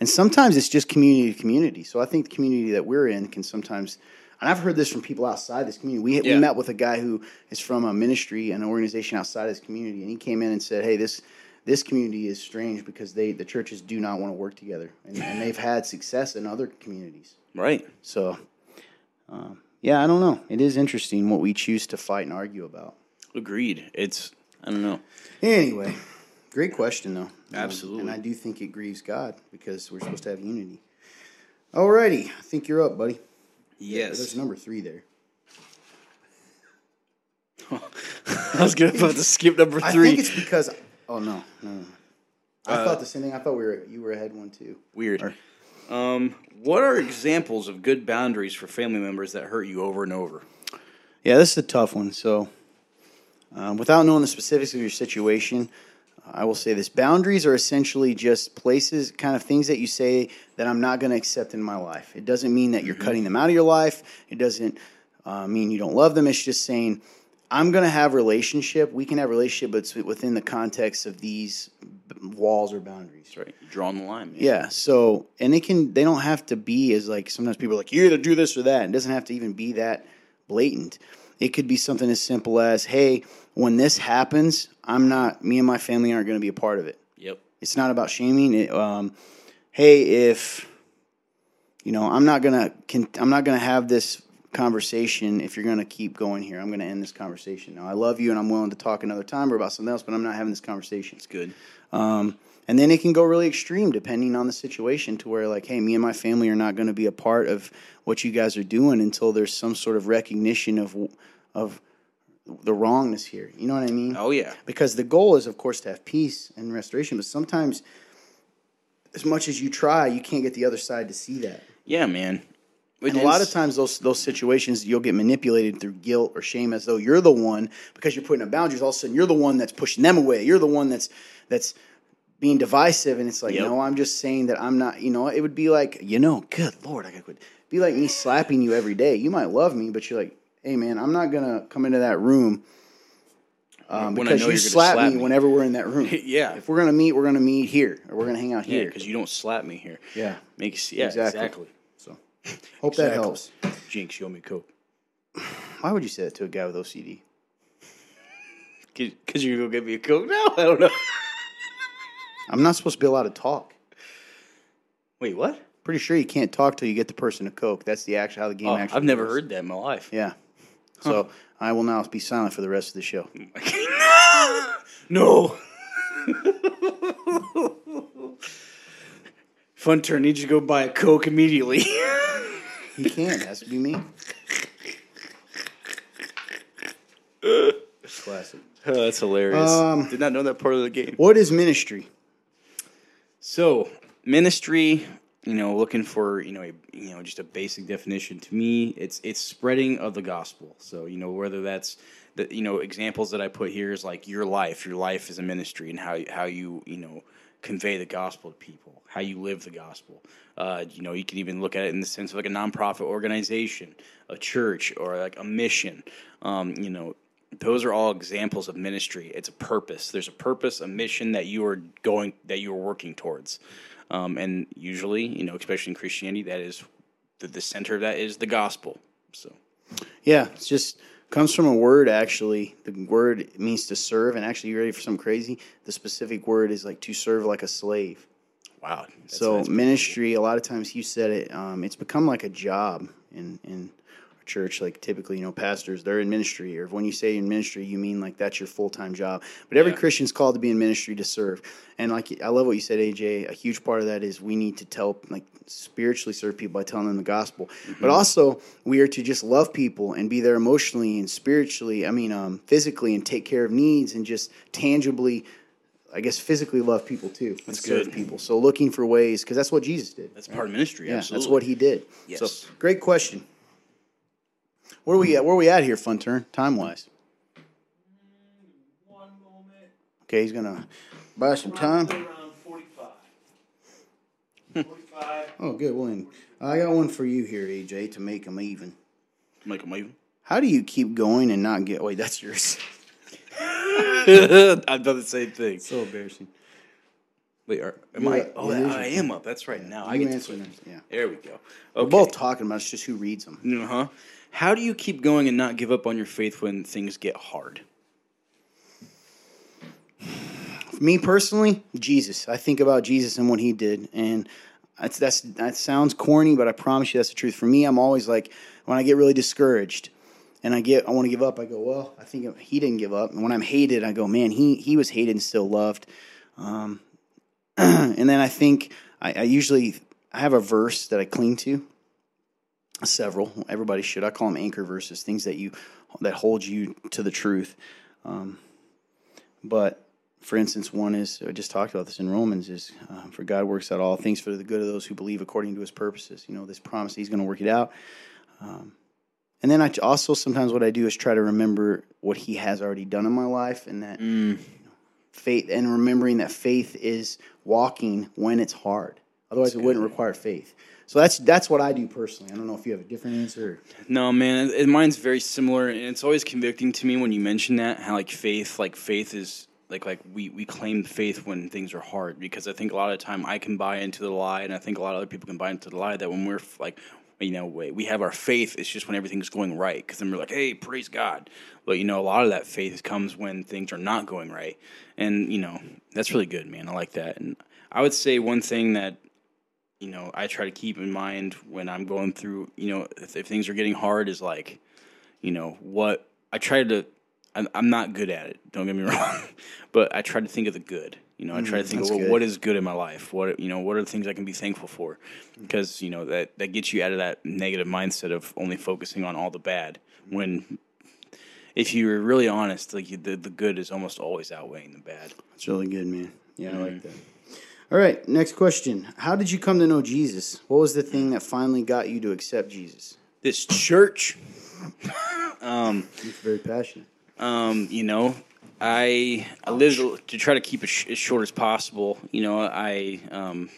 Speaker 1: And sometimes it's just community to community. So I think the community that we're in can sometimes, and I've heard this from people outside this community. We, yeah. we met with a guy who is from a ministry, an organization outside this community, and he came in and said, "Hey, this this community is strange because they the churches do not want to work together, and, and they've had success in other communities."
Speaker 2: Right.
Speaker 1: So, um, yeah, I don't know. It is interesting what we choose to fight and argue about.
Speaker 2: Agreed. It's I don't know.
Speaker 1: Anyway, great question though.
Speaker 2: Absolutely.
Speaker 1: and I do think it grieves God because we're supposed to have unity. Alrighty, I think you're up, buddy.
Speaker 2: Yes.
Speaker 1: There's number three there.
Speaker 2: I was gonna about to skip number three.
Speaker 1: I think it's because oh no, no. no. I uh, thought the same thing. I thought we were you were ahead one too.
Speaker 2: Weird. Or, um, what are examples of good boundaries for family members that hurt you over and over?
Speaker 1: Yeah, this is a tough one. So um, without knowing the specifics of your situation, I will say this boundaries are essentially just places, kind of things that you say that I'm not going to accept in my life. It doesn't mean that you're mm-hmm. cutting them out of your life, it doesn't uh, mean you don't love them. It's just saying, I'm going to have relationship. We can have relationship, but it's within the context of these walls or boundaries.
Speaker 2: Right. Drawing the line.
Speaker 1: Man. Yeah. So, and it can, they don't have to be as like, sometimes people are like, you either do this or that. It doesn't have to even be that blatant. It could be something as simple as, hey, when this happens, I'm not, me and my family aren't going to be a part of it.
Speaker 2: Yep.
Speaker 1: It's not about shaming. It, um, hey, if, you know, I'm not going to, I'm not going to have this conversation if you're going to keep going here. I'm going to end this conversation. Now, I love you and I'm willing to talk another time or about something else, but I'm not having this conversation.
Speaker 2: It's good.
Speaker 1: Um, and then it can go really extreme depending on the situation to where, like, hey, me and my family are not going to be a part of what you guys are doing until there's some sort of recognition of of the wrongness here. You know what I mean?
Speaker 2: Oh yeah.
Speaker 1: Because the goal is, of course, to have peace and restoration. But sometimes, as much as you try, you can't get the other side to see that.
Speaker 2: Yeah, man.
Speaker 1: And a lot of times, those those situations, you'll get manipulated through guilt or shame, as though you're the one because you're putting up boundaries. All of a sudden, you're the one that's pushing them away. You're the one that's that's being divisive, and it's like, yep. no, I'm just saying that I'm not. You know, it would be like, you know, good lord, I could be like me slapping you every day. You might love me, but you're like, hey man, I'm not gonna come into that room um, because you slap,
Speaker 2: slap
Speaker 1: me,
Speaker 2: me.
Speaker 1: whenever we're in that room.
Speaker 2: Yeah.
Speaker 1: If we're gonna meet, we're gonna meet here, or we're gonna hang out here.
Speaker 2: because you don't slap me here.
Speaker 1: Yeah.
Speaker 2: Makes yeah
Speaker 1: Exactly.
Speaker 2: exactly.
Speaker 1: Hope that
Speaker 2: Exactly.
Speaker 1: helps.
Speaker 2: Jinx, show me coke.
Speaker 1: Why would you say that to a guy with OCD?
Speaker 2: Because you're gonna go get me a coke now? I don't know.
Speaker 1: I'm not supposed to be allowed to talk.
Speaker 2: Wait, what?
Speaker 1: Pretty sure you can't talk till you get the person a coke. That's the actual how the game
Speaker 2: Oh,
Speaker 1: actually.
Speaker 2: I've never heard that in my life.
Speaker 1: Yeah. So I will now be silent for the rest of the show.
Speaker 2: no. No. Fun turn. Need you to go buy a coke immediately.
Speaker 1: He can't. It has to be me. Classic.
Speaker 2: oh, that's hilarious.
Speaker 1: Um,
Speaker 2: Did not know that part of the game.
Speaker 1: What is ministry?
Speaker 2: So ministry, you know, looking for you know a, you know just a basic definition to me, it's it's spreading of the gospel. So you know whether that's the you know examples that I put here is like your life. Your life is a ministry, and how how you you know convey the gospel to people, how you live the gospel. Uh, you know, you can even look at it in the sense of like a nonprofit organization, a church, or like a mission. Um, you know, those are all examples of ministry. It's a purpose. There's a purpose, a mission that you are going, that you are working towards. Um, and usually, you know, especially in Christianity, that is the, the center of that is the gospel. So,
Speaker 1: Yeah, it's just comes from a word actually. The word means to serve, and actually, you ready for something crazy? The specific word is like to serve like a slave.
Speaker 2: wow. That's-
Speaker 1: so
Speaker 2: that's-
Speaker 1: ministry, a lot of times you said it, um, it's become like a job in in our church. Like typically, you know, pastors they're in ministry, or when you say in ministry, you mean like that's your full time job. But every
Speaker 2: Yeah.
Speaker 1: Christian's called to be in ministry to serve. And like I love what you said, AJ. A huge part of that is we need to tell like spiritually serve people by telling them the gospel,
Speaker 2: Mm-hmm.
Speaker 1: but also we are to just love people and be there emotionally and spiritually. I mean, um, physically and take care of needs and just tangibly. I guess physically love people too. and
Speaker 2: That's
Speaker 1: serve
Speaker 2: good.
Speaker 1: people. So looking for ways because that's what Jesus did.
Speaker 2: that's part of ministry.
Speaker 1: yeah,
Speaker 2: absolutely.
Speaker 1: that's what he did.
Speaker 2: Yes.
Speaker 1: So great question. Where are we at? Where are we at here, fun turn, time wise?
Speaker 3: One moment.
Speaker 1: Okay, he's gonna buy some time.
Speaker 3: Around 45. 45.
Speaker 1: Oh, good. Well, then, I got one for you here, AJ, to make them even.
Speaker 2: Michael Maven.
Speaker 1: How do you keep going and not get? Wait, that's yours.
Speaker 2: I've done the same thing.
Speaker 1: so embarrassing.
Speaker 2: Wait, are, am
Speaker 1: You're
Speaker 2: I?
Speaker 1: up.
Speaker 2: Oh,
Speaker 1: Yeah, yours
Speaker 2: I am up. That's right. Now I
Speaker 1: You
Speaker 2: get to
Speaker 1: answer
Speaker 2: flip.
Speaker 1: next, Yeah,
Speaker 2: There we go.
Speaker 1: we're both talking about it's just who reads them.
Speaker 2: Uh huh. How do you keep going and not give up on your faith when things get hard?
Speaker 1: For me personally, Jesus. I think about Jesus and what he did, and that's, that's that sounds corny, but I promise you that's the truth. For me, I'm always like when I get really discouraged and I get I want to give up. I go, well, I think he didn't give up. And when I'm hated, I go, man, he he was hated and still loved. Um, and then I think I, I usually I have a verse that I cling to. Several, everybody should. I call them anchor verses, things that you that hold you to the truth. Um, but for instance, one is I just talked about this in Romans is uh, for God works out all things for the good of those who believe according to His purposes. You know this promise He's going to work it out. Um, and then I also sometimes what I do is try to remember what He has already done in my life, and that faith, and remembering that faith is walking when it's hard. Otherwise, it wouldn't require faith. So that's that's what I do personally. I don't know if you have a different answer.
Speaker 2: No, man, it, mine's very similar, and it's always convicting to me when you mention that how like faith, like faith is like like we we claim faith when things are hard because I think a lot of the time I can buy into the lie, and I think a lot of other people can buy into the lie that when we're like you know we we have our faith, it's just when everything's going right because then we're like, hey, praise God. But you know, a lot of that faith comes when things are not going right, and you know that's really good, man. I like that, and I would say one thing that you know I try to keep in mind when I'm going through you know if, if things are getting hard is like you know what I try to I'm, I'm not good at it don't get me wrong but I try to think of the good you know I try to mm, think of well,
Speaker 1: good.
Speaker 2: what is good in my life what you know what are the things I can be thankful for because you know that that gets you out of that negative mindset of only focusing on all the bad mm. when if you're really honest like you, the the good is almost always outweighing the bad
Speaker 1: That's really good, man. Yeah, I like mm. that. All right, next question. How did you come to know Jesus? What was the thing that finally got you to accept Jesus?
Speaker 2: this church
Speaker 1: You're very passionate.
Speaker 2: Um, you know, I I lived to try to keep it sh- as short as possible. You know, I um,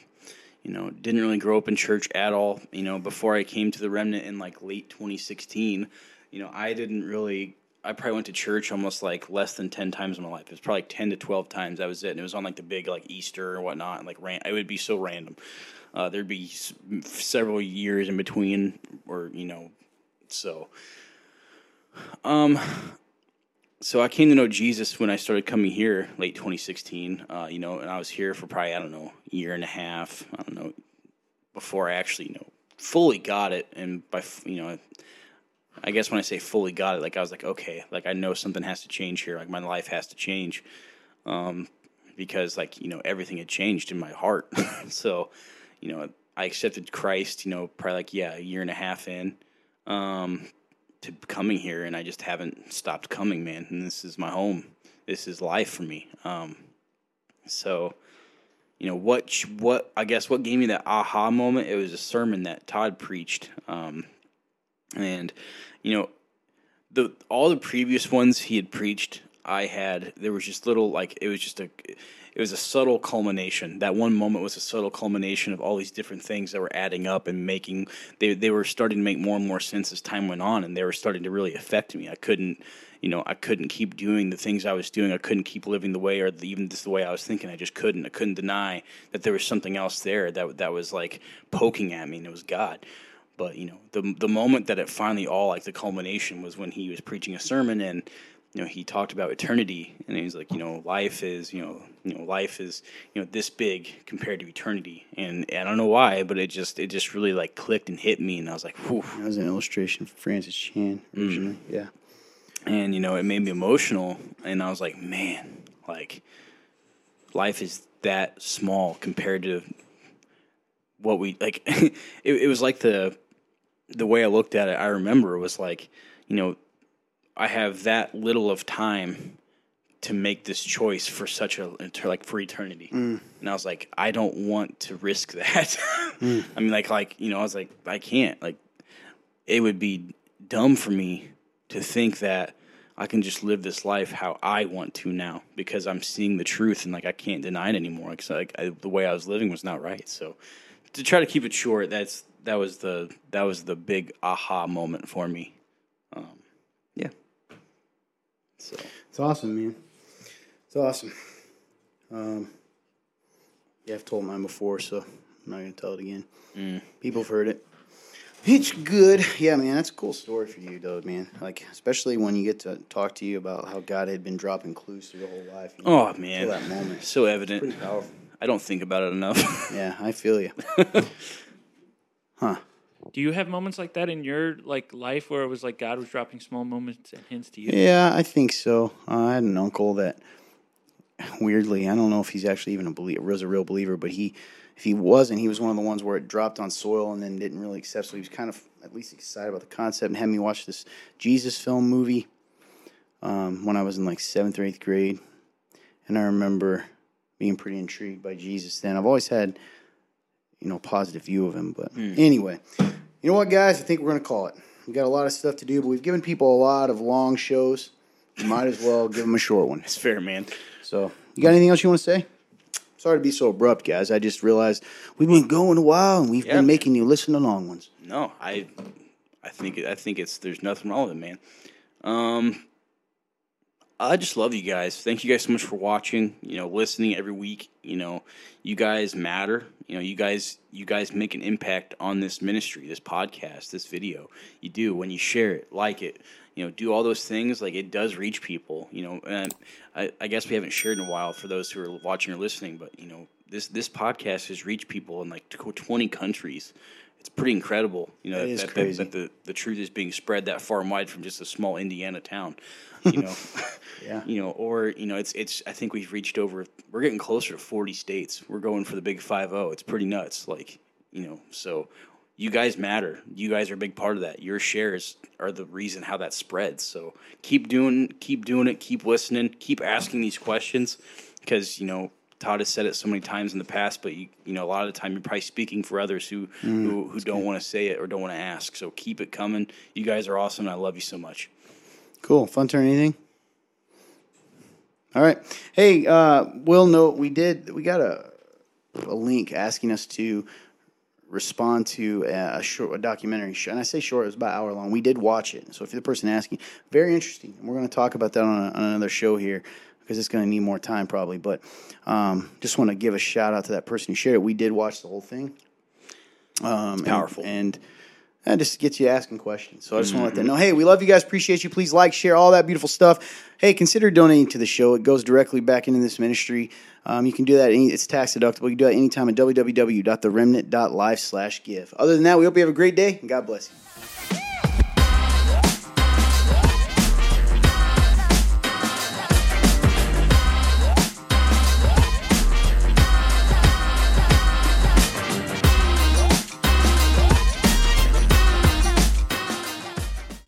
Speaker 2: you know didn't really grow up in church at all. You know, before I came to the remnant in like late 2016, you know, I didn't really I probably went to church almost like less than ten times in my life. It was probably like ten to twelve times. That was it, and it was on like the big like Easter or whatnot. And like ran, it would be so random. Uh, there'd be s- several years in between, or you know, so. Um, so I came to know Jesus when I started coming here late 2016. Uh, you know, and I was here for probably I don't know year and a half. I don't know before I actually you know fully got it, and by you know. I guess when I say fully got it, like I was like, okay, like I know something has to change here. Like my life has to change, um, because like you know everything had changed in my heart. so, you know, I accepted Christ. You know, probably like yeah, a year and a half in um, to coming here, and I just haven't stopped coming, man. And this is my home. This is life for me. Um, so, you know what? What I guess what gave me that aha moment? It was a sermon that Todd preached. Um, and you know the all the previous ones he had preached i had there was just little like it was just a it was a subtle culmination. That one moment was a subtle culmination of all these different things that were adding up and making they, they were starting to make more and more sense as time went on and they were starting to really affect me. I couldn't you know i couldn't keep doing the things i was doing. I couldn't keep living the way or the, even just the way i was thinking. I just couldn't. I couldn't deny that there was something else there that that was like poking at me and it was god but you know, the the moment that it finally all like the culmination was when he was preaching a sermon and you know he talked about eternity and he was like, you know, life is you know you know life is you know this big compared to eternity and, I don't know why, but it just it just really like clicked and hit me and I was like, whew.
Speaker 1: That was an illustration from Francis Chan mm. originally. Yeah.
Speaker 2: and you know it made me emotional and i was like man like life is that small compared to what we like it, it was like the the way i looked at it i remember was like you know i have that little of time to make this choice for such a like for eternity. Mm. And i was like i don't want to risk that. Mm. I mean like like you know i was like i can't. Like it would be dumb for me to think that I can just live this life how I want to now because I'm seeing the truth and like I can't deny it anymore because like I, the way I was living was not right. So to try to keep it short, that's that was the that was the big aha moment for me. Um, yeah. So
Speaker 1: It's awesome, man. It's awesome. Um, yeah, I've told mine before, so I'm not going to tell it again. People have heard it. It's good. Yeah, man, that's a cool story for you, though, man. Like, especially when you get to talk to you about how God had been dropping clues through the whole life. you know,
Speaker 2: oh man,
Speaker 1: that moment.
Speaker 2: so evident.
Speaker 1: Pretty powerful.
Speaker 2: I don't think about it enough.
Speaker 1: Yeah, I feel you. huh.
Speaker 3: Do you have moments like that in your like life where it was like God was dropping small moments and hints to you?
Speaker 1: Yeah, I think so. Uh, I had an uncle that, weirdly, I don't know if he's actually even a believer, was a real believer, but he, if he wasn't, he was one of the ones where it dropped on soil and then didn't really accept. So he was kind of at least excited about the concept and had me watch this Jesus film movie um, when I was in like seventh or eighth grade, and I remember being pretty intrigued by Jesus. Then I've always had, you know, positive view of him. But anyway, you know what, guys? I think we're gonna call it. We got a lot of stuff to do, but we've given people a lot of long shows. We might as well give them a short one.
Speaker 2: it's fair, man.
Speaker 1: So, you got anything else you want to say? Sorry to be so abrupt, guys. I just realized we've been going a while and we've
Speaker 2: Yeah.
Speaker 1: been making you listen to long ones.
Speaker 2: No, I, I think I think it's there's nothing wrong with it, man. Um, I just love you guys. Thank you guys so much for watching. You know, listening every week. You know, you guys matter. You know, you guys you guys make an impact on this ministry, this podcast, this video. You do when you share it, like it. You know, do all those things. Like it does reach people. You know, and I, I guess we haven't shared in a while for those who are watching or listening. But you know, this this podcast has reached people in like twenty countries. It's pretty incredible. You know,
Speaker 1: That
Speaker 2: that, that, that the, the truth is being spread that far and wide from just a small Indiana town. You know,
Speaker 1: Yeah.
Speaker 2: you know, or you know, it's it's. I think we've reached over. We're getting closer to forty states. We're going for the big five zero. It's pretty nuts. Like you know, so you guys matter. You guys are a big part of that. Your shares are the reason how that spreads. So keep doing, keep doing it. Keep listening. Keep asking these questions because you know Todd has said it so many times in the past. But you, you know, a lot of the time you're probably speaking for others who who, who don't want to say it or don't want to ask. So keep it coming. You guys are awesome. I love you so much.
Speaker 1: Cool. Fun turn anything? All right. Hey, uh, Will, note we did, we got a, a link asking us to respond to a, short a documentary show. And I say short; it was about an hour long. We did watch it. So if you're the person asking, very interesting. And we're going to talk about that on, a, on another show here because it's going to need more time probably. But um, just want to give a shout out to that person who shared it. We did watch the whole thing. Um,
Speaker 2: powerful.
Speaker 1: and, and that just gets you asking questions. So I just want to let them know, hey, we love you guys, appreciate you. Please like, share, all that beautiful stuff. Hey, consider donating to the show. It goes directly back into this ministry. Um, you can do that. Any, it's tax deductible. You can do that anytime at www.theremnant.life slash give. Other than that, we hope you have a great day, and God bless you.